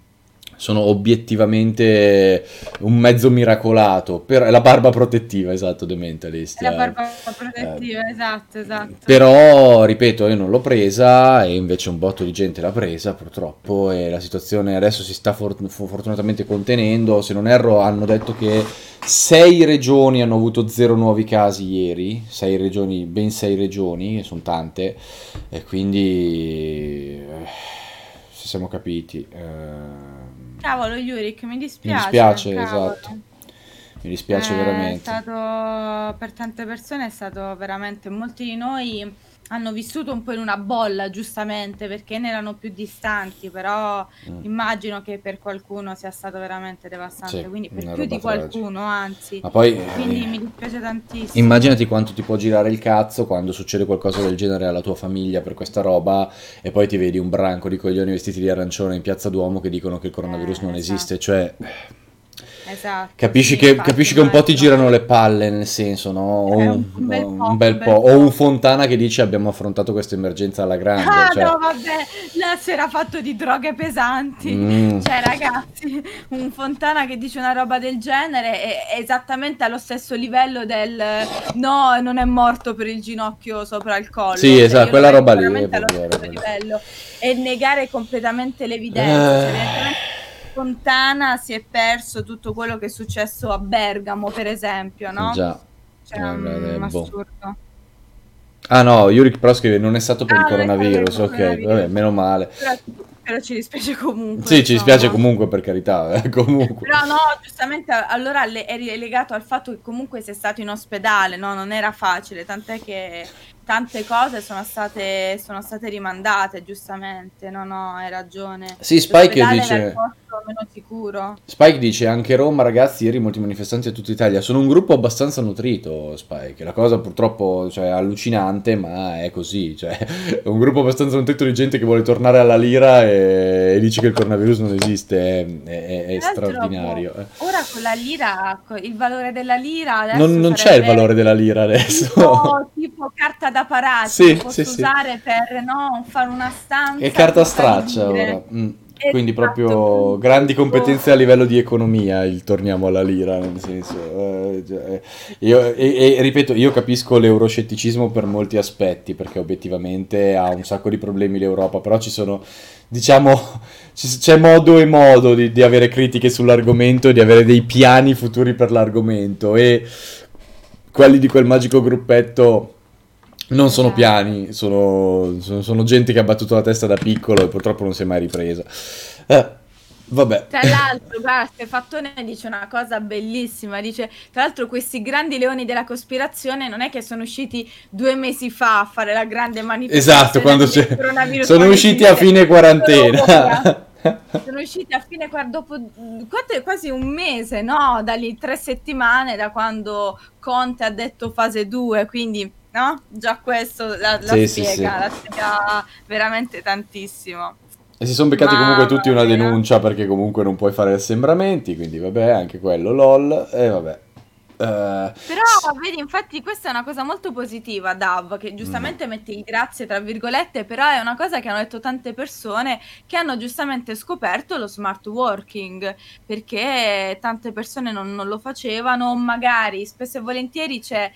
sono obiettivamente un mezzo miracolato. Per, la barba protettiva, esatto, The Mentalist. La barba protettiva, eh, esatto, esatto. Però, ripeto, io non l'ho presa e invece un botto di gente l'ha presa, purtroppo, e la situazione adesso si sta for- fortunatamente contenendo. Se non erro, hanno detto che sei regioni hanno avuto zero nuovi casi ieri, sei regioni, ben sei regioni, sono tante, e quindi... Eh, se siamo capiti... Eh, Cavolo, Yurik, mi dispiace. Mi dispiace, cavolo. esatto. Mi dispiace è veramente. Stato, per tante persone è stato veramente, molti di noi hanno vissuto un po' in una bolla, giustamente, perché ne erano più distanti, però mm. immagino che per qualcuno sia stato veramente devastante, sì, quindi per più di qualcuno, anzi. Ma poi, quindi eh, mi dispiace tantissimo. Immaginati quanto ti può girare il cazzo quando succede qualcosa del genere alla tua famiglia per questa roba e poi ti vedi un branco di coglioni vestiti di arancione in piazza Duomo che dicono che il coronavirus eh, non esatto. esiste, cioè Esatto, capisci, sì, che, infatti, capisci che un po' ti girano le palle, nel senso, no? O un, un, bel po', un bel po'. O un Fontana che dice abbiamo affrontato questa emergenza alla grande. Ah cioè... no, vabbè, là si era fatto di droghe pesanti. Mm. Cioè, ragazzi, un Fontana che dice una roba del genere è esattamente allo stesso livello del no, non è morto per il ginocchio sopra il collo. Sì, cioè, esatto, quella roba lì. È allo stesso livello. E negare completamente l'evidenza. Eh... Cioè, Fontana si è perso tutto quello che è successo a Bergamo, per esempio, no? Già. Cioè, un boh. assurdo. Ah no, Yurik però scrive non è stato per ah, il coronavirus, ok, vabbè, meno male. Però, però, ci dispiace comunque. Sì, ci dispiace comunque per carità, eh, comunque. Però no, giustamente allora è legato al fatto che comunque sei stato in ospedale, no? Non era facile, tant'è che tante cose sono state, sono state rimandate, giustamente. No, no, hai ragione. Sì, Spike dice... meno sicuro. Spike dice anche Roma, ragazzi, ieri molti manifestanti a tutta Italia. Sono un gruppo abbastanza nutrito, Spike. La cosa purtroppo cioè, è allucinante, ma è così. Cioè, è un gruppo abbastanza nutrito di gente che vuole tornare alla lira e, e dice che il coronavirus non esiste. È, è, è straordinario. Eh. Ora con la lira, il valore della lira... Non, non c'è il valore della lira adesso. Tipo, tipo carta da parati sì, posso sì, usare sì. per no, fare una stanza. E carta straccia ora. Mm. Esatto, Quindi proprio grandi competenze a livello di economia, il torniamo alla lira, nel senso... Eh, cioè, io, e, e, ripeto, io capisco l'euroscetticismo per molti aspetti, perché obiettivamente ha un sacco di problemi l'Europa, però ci sono, diciamo, c'è modo e modo di, di avere critiche sull'argomento e di avere dei piani futuri per l'argomento e quelli di quel magico gruppetto non sono piani, sono, sono, sono, gente che ha battuto la testa da piccolo e purtroppo non si è mai ripresa. Eh, vabbè. Tra l'altro, guarda, Stefattone dice una cosa bellissima, dice, tra l'altro questi grandi leoni della cospirazione non è che sono usciti due mesi fa a fare la grande manifestazione. Esatto, quando c'è... Sono usciti a fine quarantena. sono usciti a fine dopo quasi un mese, no? Dalle tre settimane da quando Conte ha detto fase 2, quindi no? Già questo la, la sì, spiega, sì, sì. la spiega veramente tantissimo. E si sono beccati Ma... comunque tutti una denuncia perché comunque non puoi fare assembramenti, quindi vabbè, anche quello lol, e vabbè. Uh... Però vedi, infatti, questa è una cosa molto positiva, Dav, che giustamente mm. mette il grazie tra virgolette, però è una cosa che hanno detto tante persone che hanno giustamente scoperto lo smart working, perché tante persone non, non lo facevano, magari spesso e volentieri c'è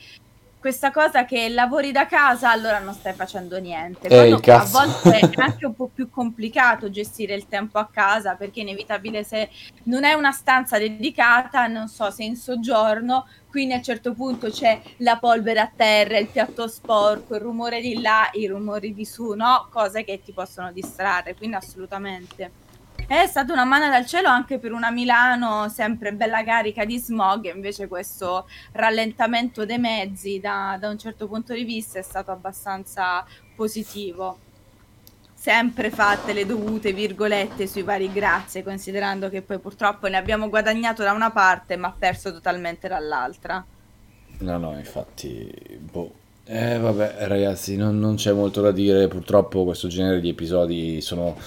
questa cosa che lavori da casa, allora non stai facendo niente. Ehi, a volte è anche un po' più complicato gestire il tempo a casa perché è inevitabile se non è una stanza dedicata, non so, se in soggiorno, quindi a un certo punto c'è la polvere a terra, il piatto sporco, il rumore di là, i rumori di su, no? Cose che ti possono distrarre, quindi assolutamente. È stata una mano dal cielo anche per una Milano sempre bella carica di smog, invece questo rallentamento dei mezzi da, da un certo punto di vista è stato abbastanza positivo sempre fatte le dovute virgolette sui vari grazie, considerando che poi purtroppo ne abbiamo guadagnato da una parte ma perso totalmente dall'altra. No, no, infatti, boh. Eh, vabbè, ragazzi, non, non c'è molto da dire. Purtroppo questo genere di episodi sono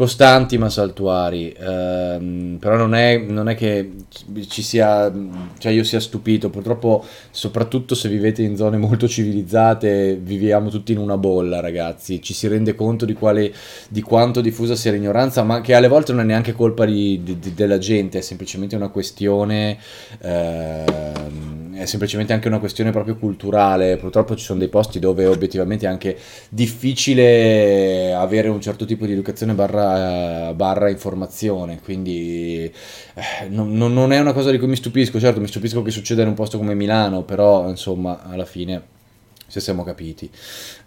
costanti ma saltuari, ehm, però non è, non è, che ci sia, cioè io sia stupito, purtroppo soprattutto se vivete in zone molto civilizzate viviamo tutti in una bolla ragazzi, ci si rende conto di, quale, di quanto diffusa sia l'ignoranza, ma che alle volte non è neanche colpa di, di, della gente, è semplicemente una questione... Ehm, è semplicemente anche una questione proprio culturale. Purtroppo ci sono dei posti dove obiettivamente è anche difficile avere un certo tipo di educazione barra, barra informazione. Quindi eh, non, non, è una cosa di cui mi stupisco. Certo, mi stupisco che succeda in un posto come Milano, però insomma, alla fine se siamo capiti.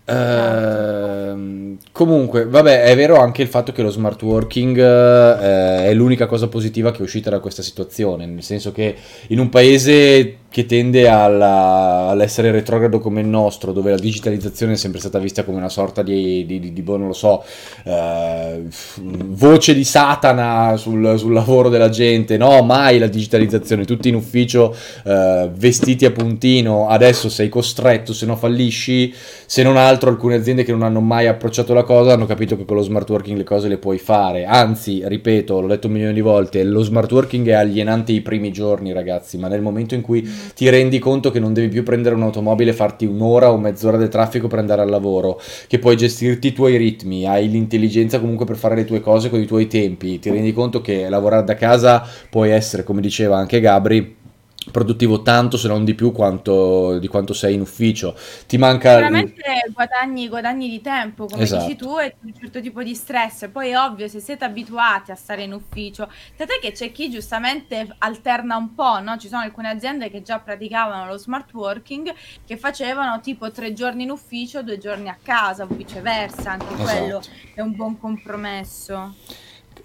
Uh, comunque, vabbè, è vero anche il fatto che lo smart working uh, è l'unica cosa positiva che è uscita da questa situazione, nel senso che in un paese che tende alla, all'essere retrogrado come il nostro, dove la digitalizzazione è sempre stata vista come una sorta di, di, di, di boh, non lo so, eh, voce di Satana sul, sul, lavoro della gente, no, mai la digitalizzazione, tutti in ufficio eh, vestiti a puntino, adesso sei costretto, se no fallisci, se non altro alcune aziende che non hanno mai approcciato la cosa hanno capito che con lo smart working le cose le puoi fare, anzi, ripeto, l'ho detto un milione di volte, lo smart working è alienante i primi giorni ragazzi, ma nel momento in cui ti rendi conto che non devi più prendere un'automobile e farti un'ora o mezz'ora del traffico per andare al lavoro, che puoi gestirti i tuoi ritmi, hai l'intelligenza comunque per fare le tue cose con i tuoi tempi, ti rendi conto che lavorare da casa puoi essere, come diceva anche Gabri, produttivo tanto se non di più quanto, di quanto sei in ufficio ti manca sicuramente guadagni, guadagni di tempo come esatto. dici tu e un certo tipo di stress poi è ovvio se siete abituati a stare in ufficio tant'è che c'è chi giustamente alterna un po' no? ci sono alcune aziende che già praticavano lo smart working che facevano tipo tre giorni in ufficio due giorni a casa o viceversa anche esatto. quello è un buon compromesso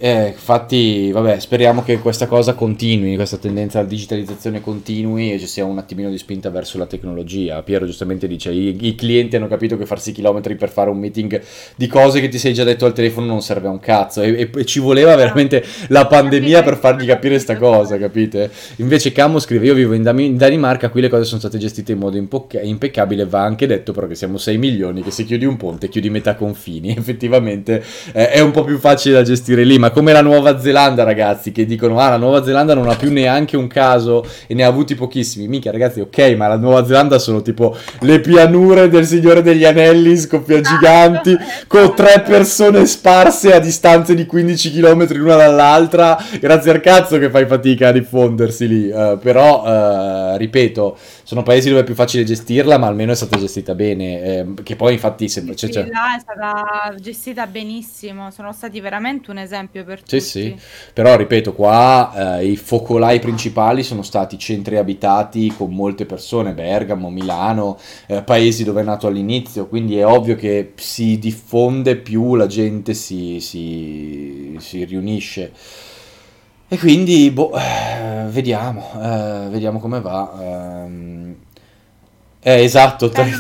eh, infatti, vabbè, speriamo che questa cosa continui, questa tendenza alla digitalizzazione continui e ci sia un attimino di spinta verso la tecnologia. Piero giustamente dice, i, i clienti hanno capito che farsi chilometri per fare un meeting di cose che ti sei già detto al telefono non serve a un cazzo e, e, e ci voleva veramente la pandemia per fargli capire questa cosa, capite? Invece Camo scrive, io vivo in, Dam- in, Danimarca, qui le cose sono state gestite in modo impoca- impeccabile, va anche detto però che siamo 6 milioni, che se chiudi un ponte chiudi metà confini, effettivamente eh, è un po' più facile da gestire lì, ma ma come la Nuova Zelanda, ragazzi, che dicono, ah, la Nuova Zelanda non ha più neanche un caso e ne ha avuti pochissimi. Minchia, ragazzi, ok, ma la Nuova Zelanda sono tipo le pianure del Signore degli Anelli, scoppia esatto, giganti, con tre persone sparse a distanze di 15 km l'una dall'altra. Grazie al cazzo che fai fatica a diffondersi lì. Uh, però, uh, ripeto, sono paesi dove è più facile gestirla, ma almeno è stata gestita bene. Eh, che poi, infatti, se, sì, cioè, là è stata gestita benissimo. Sono stati veramente un esempio per sì, tutti. Sì, però ripeto, qua eh, i focolai principali sono stati centri abitati con molte persone, Bergamo, Milano, eh, paesi dove è nato all'inizio. Quindi è ovvio che si diffonde più, la gente si, si, si riunisce. E quindi, boh, eh, vediamo, eh, vediamo come va. Eh, esatto. Tri,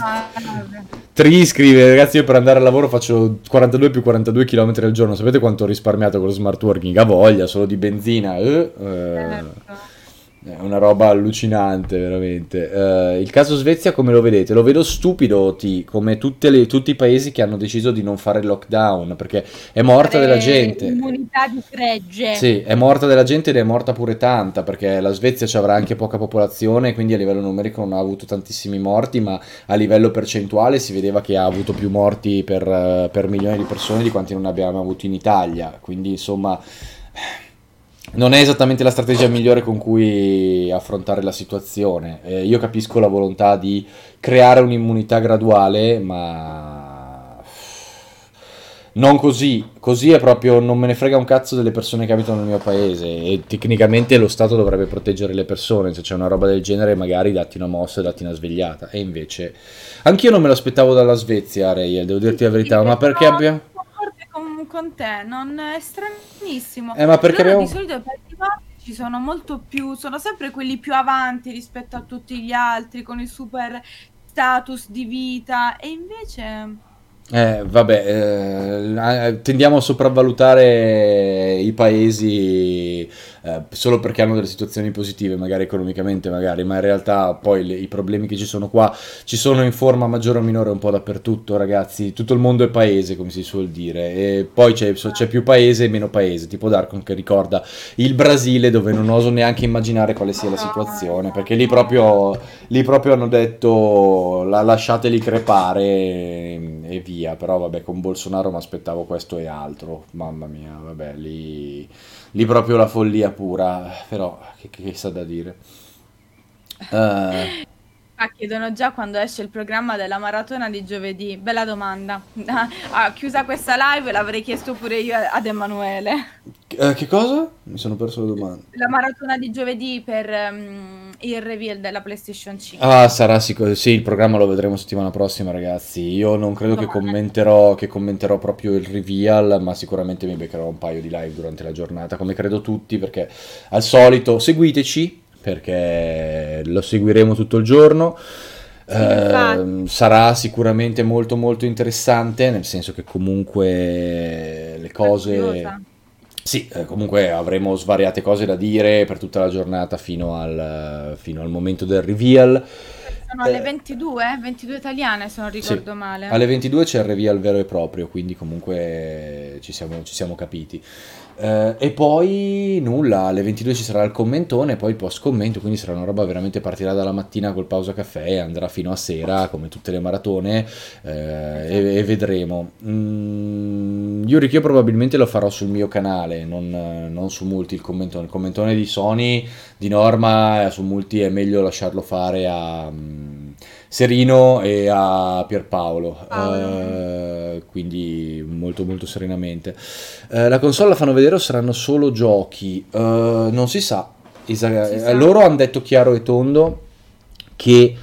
Tri scrive, ragazzi, io per andare al lavoro faccio 42 più 42 km al giorno. Sapete quanto ho risparmiato con lo smart working? A voglia, solo di benzina. Eh, eh. È una roba allucinante, veramente. Uh, il caso Svezia, come lo vedete? Lo vedo stupido, T, come le, tutti i paesi che hanno deciso di non fare il lockdown, perché è morta della gente. Immunità di fregge. Sì, è morta della gente ed è morta pure tanta, perché la Svezia ci avrà anche poca popolazione, quindi a livello numerico non ha avuto tantissimi morti, ma a livello percentuale si vedeva che ha avuto più morti per, per milioni di persone di quanti non abbiamo avuto in Italia. Quindi, insomma non è esattamente la strategia migliore con cui affrontare la situazione. Eh, io capisco la volontà di creare un'immunità graduale, ma non così. Così è proprio non me ne frega un cazzo delle persone che abitano nel mio paese e tecnicamente lo Stato dovrebbe proteggere le persone. Se c'è una roba del genere, magari datti una mossa e datti una svegliata. E invece, anch'io non me lo aspettavo dalla Svezia, Rayel, devo dirti la verità, ma perché abbiamo con te, non è stranissimo. Eh, ma perché abbiamo... di solito per ci sono molto più, sono sempre quelli più avanti rispetto a tutti gli altri con il super status di vita e invece eh, vabbè, eh, tendiamo a sopravvalutare i paesi eh, solo perché hanno delle situazioni positive, magari economicamente, magari, ma in realtà poi le, i problemi che ci sono qua ci sono in forma maggiore o minore un po' dappertutto, ragazzi. Tutto il mondo è paese, come si suol dire, e poi c'è, c'è più paese e meno paese, tipo Darkon che ricorda il Brasile, dove non oso neanche immaginare quale sia la situazione, perché lì proprio, lì proprio hanno detto la, lasciateli crepare e, e via via, però vabbè con Bolsonaro mi aspettavo questo e altro, mamma mia, vabbè lì, lì proprio la follia pura, però che, che, sa da dire. Uh, Ah, chiedono già quando esce il programma della maratona di giovedì. Bella domanda. Ah, chiusa questa live l'avrei chiesto pure io ad Emanuele. Eh, che cosa? Mi sono perso la domanda. La maratona di giovedì per um, il reveal della PlayStation 5. Ah, sarà sicuro. Sì, il programma lo vedremo settimana prossima, ragazzi. Io non credo che commenterò, che commenterò proprio il reveal, ma sicuramente mi beccherò un paio di live durante la giornata, come credo tutti, perché al solito seguiteci perché lo seguiremo tutto il giorno. Eh, sarà sicuramente molto molto interessante, nel senso che comunque le cose... Sì, eh, comunque avremo svariate cose da dire per tutta la giornata fino al, fino al momento del reveal. Sono alle 22, 22 italiane se non ricordo Sì, male. alle 22 c'è il reveal vero e proprio, quindi comunque ci siamo, ci siamo capiti. Eh, e poi nulla, alle 22 ci sarà il commentone, poi il post commento, quindi sarà una roba veramente partirà dalla mattina col pausa caffè e andrà fino a sera come tutte le maratone eh, e, e vedremo. Mm, Yuri, che io probabilmente lo farò sul mio canale, non, non su Multi il commentone. Il commentone di Sony di norma eh, su Multi è meglio lasciarlo fare a mm, Serino e a Pierpaolo, Paolo. eh, quindi molto molto serenamente. Eh, la console la fanno vedere o saranno solo giochi? Eh, non si sa. Isa- Si eh, sa. loro hanno detto chiaro e tondo che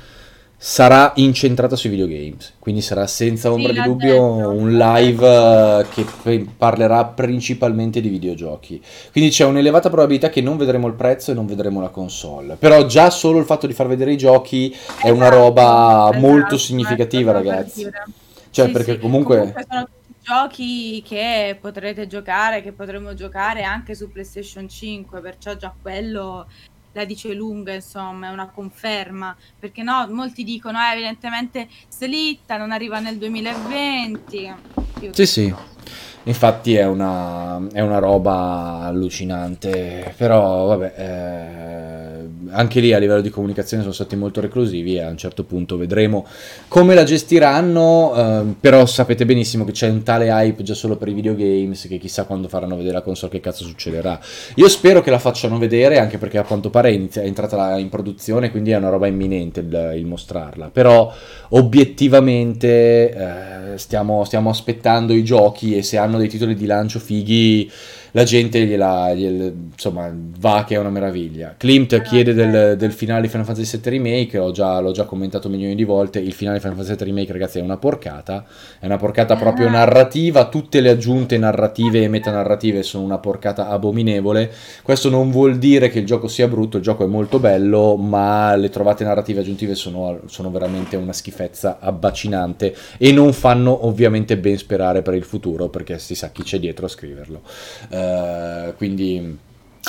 sarà incentrata sui videogames, quindi sarà senza ombra di l'ha dubbio detto. un live eh, che parlerà principalmente di videogiochi. Quindi c'è un'elevata probabilità che non vedremo il prezzo e non vedremo la console. Però già solo il fatto di far vedere i giochi è una Esatto, roba esatto, molto significativa, per ragazzi. Cioè, Sì, perché sì, comunque... sono tutti giochi che potrete giocare, che potremo giocare anche su PlayStation 5, perciò già quello la dice lunga, insomma, è una conferma, perché no, molti dicono, eh, evidentemente slitta, non arriva nel 2020. Io Sì, sì. Infatti è una, è una roba allucinante, però vabbè, eh, anche lì a livello di comunicazione sono stati molto reclusivi e a un certo punto vedremo come la gestiranno, eh, però sapete benissimo che c'è un tale hype già solo per i videogames che chissà quando faranno vedere la console che cazzo succederà. Io spero che la facciano vedere anche perché a quanto pare è, entrata in produzione, quindi è una roba imminente il, il mostrarla, però obiettivamente eh, stiamo, stiamo aspettando i giochi e se hanno dei titoli di lancio fighi la gente gliela, gliela- insomma va che è una meraviglia Klimt chiede del, del finale di Final Fantasy VII Remake ho già- l'ho già commentato milioni di volte il finale di Final Fantasy VII Remake ragazzi è una porcata è una porcata proprio Ah. narrativa tutte le aggiunte narrative e metanarrative sono una porcata abominevole questo non vuol dire che il gioco sia brutto, il gioco è molto bello, ma le trovate narrative aggiuntive sono, sono veramente una schifezza abbacinante e non fanno ovviamente ben sperare per il futuro, perché si sa chi c'è dietro a scriverlo. Eh, quindi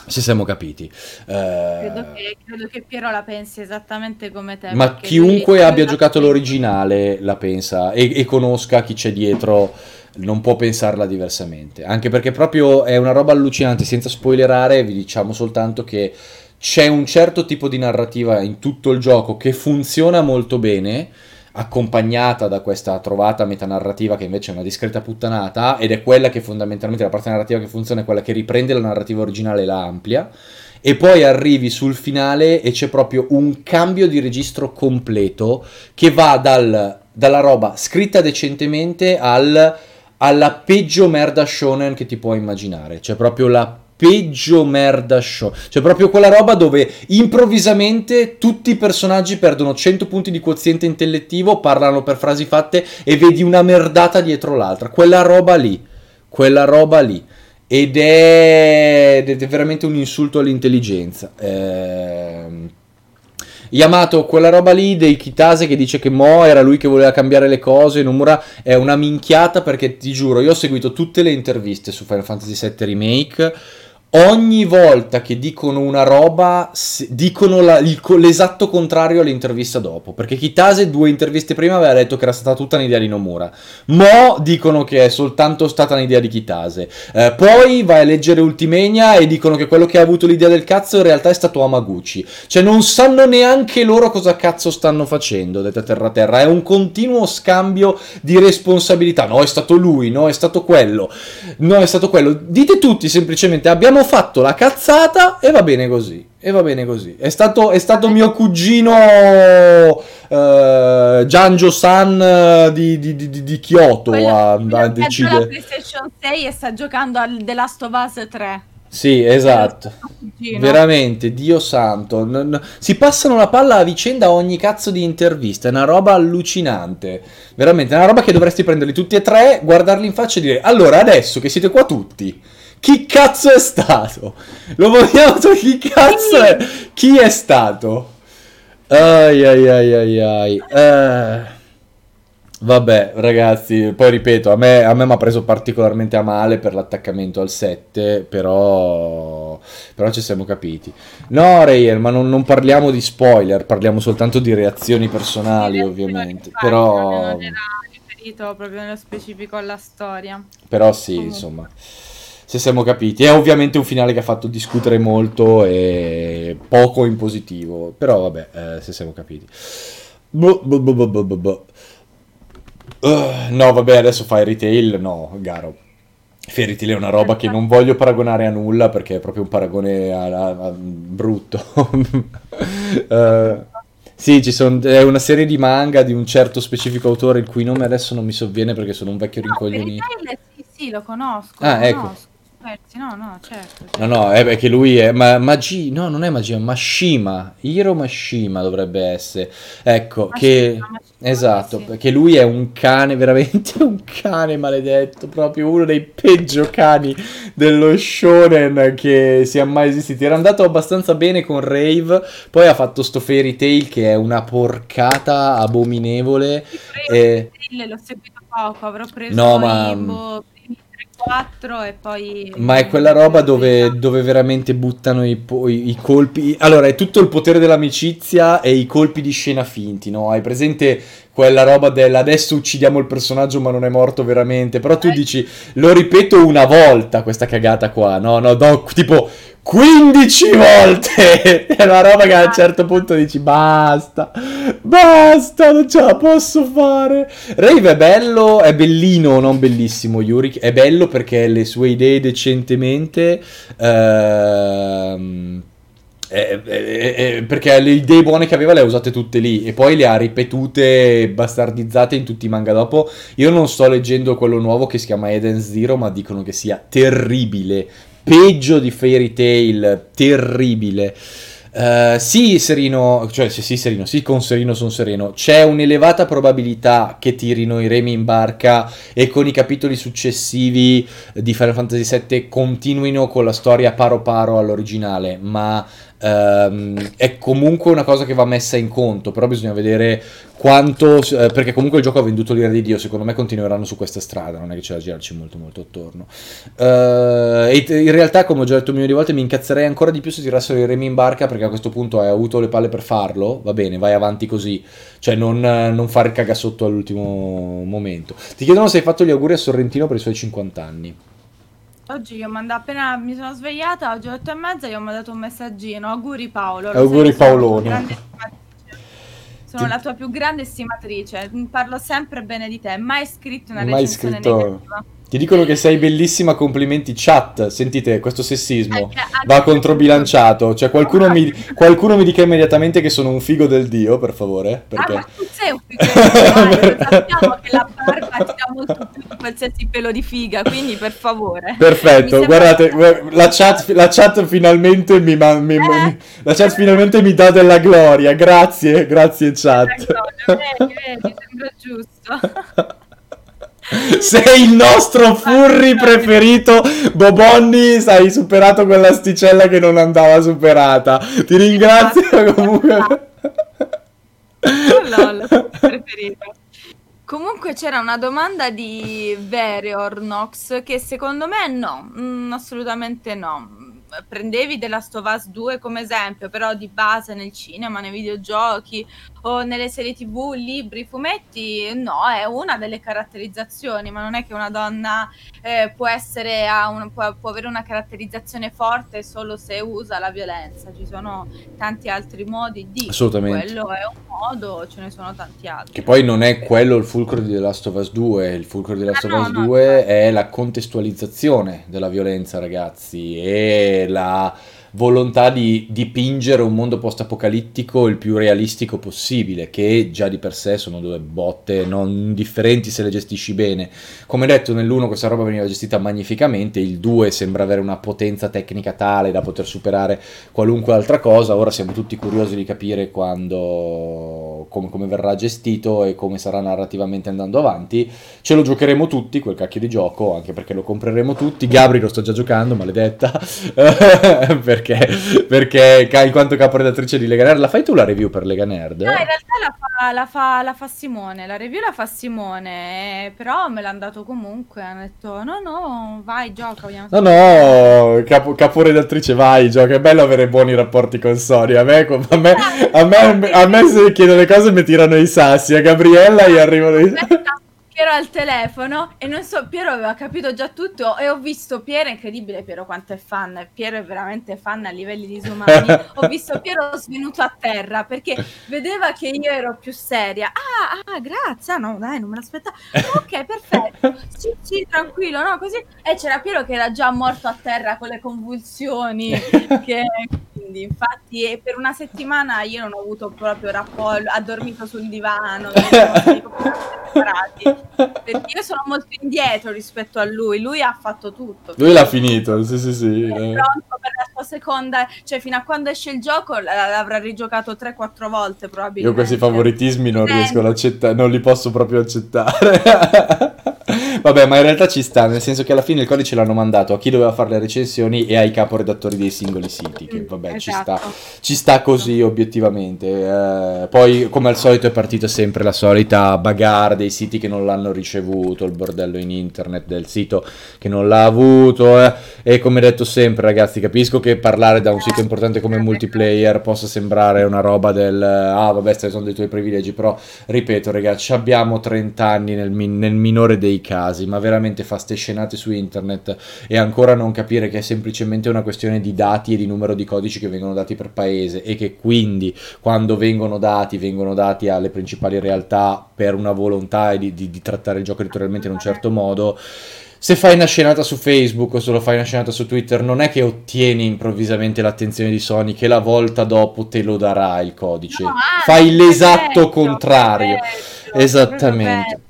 ci siamo capiti. Eh, Credo che, credo che Piero la pensi esattamente come te. ma chiunque abbia giocato l'originale la pensa e, e conosca chi c'è dietro non può pensarla diversamente. Anche perché proprio è una roba allucinante, senza spoilerare, vi diciamo soltanto che c'è un certo tipo di narrativa in tutto il gioco che funziona molto bene, accompagnata da questa trovata metanarrativa che invece è una discreta puttanata, ed è quella che fondamentalmente la parte narrativa che funziona è quella che riprende la narrativa originale e la amplia. E poi arrivi sul finale e c'è proprio un cambio di registro completo che va dal- dalla roba scritta decentemente al- alla peggio merda shonen che ti puoi immaginare. C'è proprio la peggio merda shonen. C'è proprio quella roba dove improvvisamente tutti i personaggi perdono 100 punti di quoziente intellettivo, parlano per frasi fatte e vedi una merdata dietro l'altra. Quella roba lì. Quella roba lì. Ed è, ed è veramente un insulto all'intelligenza. Ehm, Yamato, quella roba lì dei Kitase che dice che Mo era lui che voleva cambiare le cose, Nomura è una minchiata perché ti giuro, io ho seguito tutte le interviste su Final Fantasy VII Remake. Ogni volta che dicono una roba, dicono la- il l'esatto contrario all'intervista dopo. Perché Kitase due interviste prima aveva detto che era stata tutta un'idea di Nomura. Mo dicono che è soltanto stata un'idea di Kitase. Eh, poi vai a leggere Ultimania e dicono che quello che ha avuto l'idea del cazzo in realtà è stato Amaguchi. Cioè non sanno neanche loro cosa cazzo stanno facendo, detta terra terra. È un continuo scambio di responsabilità. No, è stato lui, no, è stato quello. No, è stato quello. Dite tutti semplicemente abbiamo fatto la cazzata e va bene così. E va bene così. È stato, è stato mio cugino eh, Giangio San eh, di, di, di, di Kyoto Quello- a, a già la decidere. PlayStation 6 e sta giocando al The Last of Us 3. Sì, esatto. Veramente, Dio santo. n- n- si passano la palla a vicenda a ogni cazzo di intervista. È una roba allucinante. Veramente, è una roba che dovresti prenderli tutti e tre, guardarli in faccia e dire: Allora, adesso che siete qua tutti, chi cazzo è stato? Lo vogliamo so chi cazzo è? Chi è stato? Ai ai ai ai ai. Eh. Vabbè, ragazzi, poi ripeto, a me, mi ha preso particolarmente a male per l'attaccamento al 7, però, però ci siamo capiti. No, Rayer, ma non, non parliamo di spoiler, parliamo soltanto di reazioni personali, ovviamente. Però... Non era riferito proprio nello specifico alla storia. Però sì, Comunque. insomma, se siamo capiti. È ovviamente un finale che ha fatto discutere molto e poco in positivo, però vabbè, eh, se siamo capiti. Boh, boh. boh. Uh, no, vabbè, adesso fai retail, no, Garo. Fairy Tail è una roba che non voglio paragonare a nulla perché è proprio un paragone a, a, a brutto. uh, sì, ci sono, è una serie di manga di un certo specifico autore il cui nome adesso non mi sovviene perché sono un vecchio no, rincoglionito. Sì, sì, lo conosco. Ah, lo ecco. Conosco. No, no, certo, certo. No, no, è perché lui è ma, Magi, no, non è magia, Mashima, Hiro Mashima dovrebbe essere. Ecco, Mashima, che Mashima, esatto, sì. perché lui è un cane, veramente un cane maledetto, proprio uno dei peggio cani dello shonen che sia mai esistito. Era andato abbastanza bene con Rave, poi ha fatto sto Fairy Tail che è una porcata abominevole. E... L'ho seguito poco, avrò preso no, ma... Boh, 4 e poi... Ma è quella roba dove, dove veramente buttano i, i, i, colpi... Allora, è tutto il potere dell'amicizia e i colpi di scena finti, no? Hai presente quella roba del adesso uccidiamo il personaggio ma non è morto veramente, però tu eh. dici, lo ripeto una volta questa cagata qua, no? No, no, tipo 15 volte! È una roba che a un certo punto dici basta, basta, non ce la posso fare. Rave è bello, è bellino, non bellissimo Yurik, è bello perché le sue idee decentemente... Ehm, eh, eh, eh, perché le idee buone che aveva le ha usate tutte lì e poi le ha ripetute bastardizzate in tutti i manga dopo. Io non sto leggendo quello nuovo che si chiama Eden Zero, ma dicono che sia terribile peggio di Fairy Tail, terribile. Uh, sì, Serino, cioè sì, sì, Serino, sì, con Serino sono sereno. C'è un'elevata probabilità che tirino i remi in barca e con i capitoli successivi di Final Fantasy VII continuino con la storia paro paro all'originale, ma Um, è comunque una cosa che va messa in conto, però bisogna vedere quanto, eh, perché comunque il gioco ha venduto l'ira di Dio, secondo me continueranno su questa strada, non è che c'è da girarci molto molto attorno. Uh, e in realtà, come ho già detto un milione di volte, mi incazzerei ancora di più se tirassero i remi in barca, perché a questo punto hai avuto le palle per farlo, va bene, vai avanti così, cioè non, non fare il cagasotto all'ultimo momento. Ti chiedono se hai fatto gli auguri a Sorrentino per i suoi 50 anni. Oggi gli ho mandato, appena mi sono svegliata, oggi alle 8 e mezza, gli ho mandato un messaggino. Auguri Paolo. Auguri Paoloni. Sono Ti... la tua più grande stimatrice. Parlo sempre bene di te. Mai scritto una mai recensione scritto... negativa. Ti dicono che sei bellissima, complimenti. Chat, sentite, questo sessismo eh, va controbilanciato. Cioè, qualcuno mi, qualcuno mi dica immediatamente che sono un figo del dio, per favore. Perché... Ah, ma tu sei un figo del dio. sappiamo che la barba ti dà molto più di qualsiasi pelo di figa, quindi per favore. Perfetto, guardate, la chat, la chat, finalmente mi, mi, mi, eh? la chat finalmente mi dà della gloria. Grazie, grazie chat. Gloria, vedi, vedi, sembra giusto. Sei il nostro furry preferito. Bobonni, hai superato quell'asticella che non andava superata. Ti ringrazio esatto. comunque. Lol, preferito. Comunque c'era una domanda di Vereor Nox che secondo me no, mm, assolutamente no prendevi The Last of Us 2 come esempio, però di base nel cinema, nei videogiochi o nelle serie tv, libri, fumetti, no, è una delle caratterizzazioni, ma non è che una donna eh, può, essere un, può, può, avere una caratterizzazione forte solo se usa la violenza, ci sono tanti altri modi di... Assolutamente. Quello è un modo, ce ne sono tanti altri. Che poi non è quello il fulcro di The Last of Us 2, il fulcro di The Last ah, of Us no, 2 no, è la contestualizzazione della violenza, ragazzi, e la volontà di dipingere un mondo post-apocalittico il più realistico possibile, che già di per sé sono due botte non differenti se le gestisci bene. Come detto, nell'1 questa roba veniva gestita magnificamente, il 2 sembra avere una potenza tecnica tale da poter superare qualunque altra cosa, ora siamo tutti curiosi di capire quando, come, come verrà gestito e come sarà narrativamente andando avanti. Ce lo giocheremo tutti, quel cacchio di gioco, anche perché lo compreremo tutti. Gabri lo sto già giocando, maledetta, perché, perché in quanto caporedattrice di Lega Nerd, la fai tu la review per Lega Nerd? No, in realtà la fa, la fa, la fa Simone, la review la fa Simone, eh, però me l'ha dato comunque, ha detto no no, vai gioca. No no, capo, caporedattrice vai gioca, è bello avere buoni rapporti con Sonia, a me, a me, a me, a me se chiedo le cose mi tirano i sassi, a Gabriella gli arrivano i sassi. Piero al telefono e non so, Piero aveva capito già tutto e ho visto Piero, incredibile Piero quanto è fan, Piero è veramente fan a livelli disumani, ho visto Piero svenuto a terra perché vedeva che io ero più seria, ah, ah grazie, ah, no dai non me l'aspettavo, ok perfetto, sì sì tranquillo, no così, e c'era Piero che era già morto a terra con le convulsioni, che quindi infatti per una settimana io non ho avuto proprio rapporto, ha dormito sul divano, perché io sono molto indietro rispetto a lui, lui ha fatto tutto. Lui l'ha finito, sì sì sì. È eh. pronto per la sua seconda, cioè fino a quando esce il gioco l'avrà rigiocato 3-4 volte probabilmente. Io questi favoritismi non riesco ad accettare, non li posso proprio accettare. Vabbè, ma in realtà ci sta, nel senso che alla fine il codice l'hanno mandato a chi doveva fare le recensioni e ai caporedattori dei singoli siti, che mm, vabbè, esatto. ci, sta, esatto. ci sta così obiettivamente. Eh, poi, come al solito, è partita sempre la solita bagarre dei siti che non l'hanno ricevuto, il bordello in internet del sito che non l'ha avuto. Eh. E come detto sempre, ragazzi, capisco che parlare da un sito importante come multiplayer possa sembrare una roba del ah, vabbè, sono dei tuoi privilegi, però ripeto, ragazzi, abbiamo 30 anni nel, nel minore dei casi casi, ma veramente fa ste scenate su internet e ancora non capire che è semplicemente una questione di dati e di numero di codici che vengono dati per paese e che quindi quando vengono dati vengono dati alle principali realtà per una volontà di, di, di trattare il gioco editorialmente in un certo modo se fai una scenata su Facebook o se lo fai una scenata su Twitter, non è che ottieni improvvisamente l'attenzione di Sony che la volta dopo te lo darà il codice. No, fai l'esatto contrario. Peggio, Esattamente.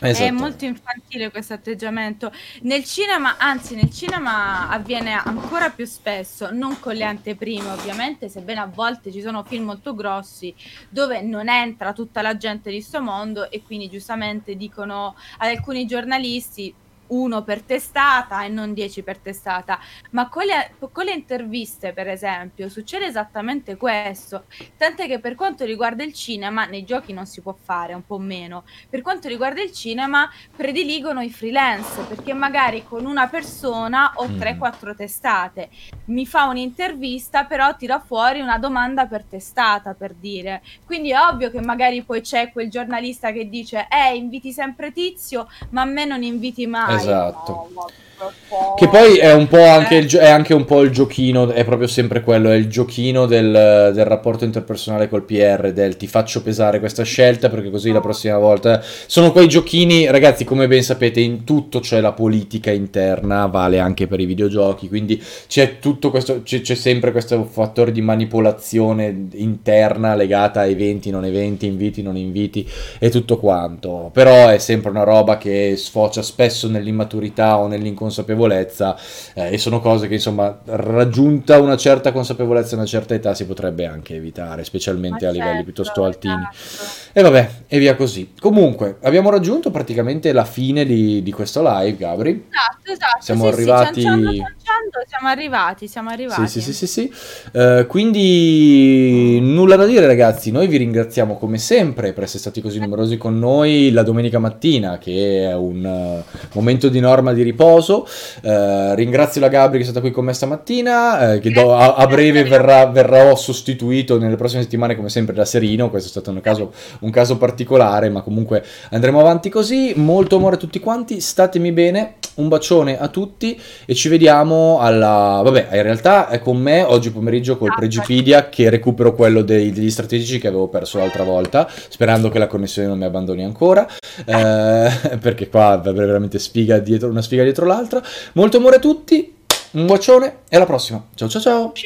È molto infantile questo atteggiamento. Nel cinema, anzi, nel cinema avviene ancora più spesso, non con le anteprime, ovviamente, sebbene a volte ci sono film molto grossi dove non entra tutta la gente di sto mondo e quindi giustamente dicono ad alcuni giornalisti uno per testata e non dieci per testata, ma con le, con le, interviste, per esempio, succede esattamente questo. Tant'è che per quanto riguarda il cinema, nei giochi non si può fare, un po' meno. Per quanto riguarda il cinema, prediligono i freelance, perché magari con una persona ho 3-4 mm. testate. Mi fa un'intervista, però tira fuori una domanda per testata, per dire. Quindi è ovvio che magari poi c'è quel giornalista che dice, eh, inviti sempre Tizio, ma a me non inviti mai. Esatto. Che poi è un po' anche, il, è anche un po' il giochino, è proprio sempre quello, è il giochino del, del, rapporto interpersonale col PR, del ti faccio pesare questa scelta perché così la prossima volta... Sono quei giochini, ragazzi, come ben sapete, in tutto c'è la politica interna, vale anche per i videogiochi, quindi c'è tutto questo, c'è, c'è sempre questo fattore di manipolazione interna legata a eventi, non eventi, inviti, non inviti e tutto quanto. Però è sempre una roba che sfocia spesso nell'immaturità o nell'inconscienza consapevolezza eh, e sono cose che insomma raggiunta una certa consapevolezza una certa età si potrebbe anche evitare, specialmente Ma a certo, livelli piuttosto altini. Esatto. E vabbè, e via così. Comunque, abbiamo raggiunto praticamente la fine di, di questo live, Gabri. Esatto, esatto. Siamo sì, arrivati... Sì, cianciando, siamo arrivati, siamo arrivati. Sì, sì, sì, sì. sì. Uh, quindi nulla da dire ragazzi, noi vi ringraziamo come sempre per essere stati così numerosi con noi la domenica mattina, che è un uh, momento di norma di riposo Uh, ringrazio la Gabri che è stata qui con me stamattina, che do, a, a, breve verrà, verrò sostituito nelle prossime settimane come sempre da Serino, questo è stato un caso, un caso particolare, ma comunque andremo avanti così. Molto amore a tutti quanti, statemi bene, un bacione a tutti e ci vediamo alla... Vabbè, in realtà è con me oggi pomeriggio col Pregipedia che recupero quello dei, degli strategici che avevo perso l'altra volta, sperando che la connessione non mi abbandoni ancora, uh, perché qua è veramente sfiga dietro, una sfiga dietro l'altra. Molto amore a tutti, un bacione e alla prossima. Ciao ciao ciao.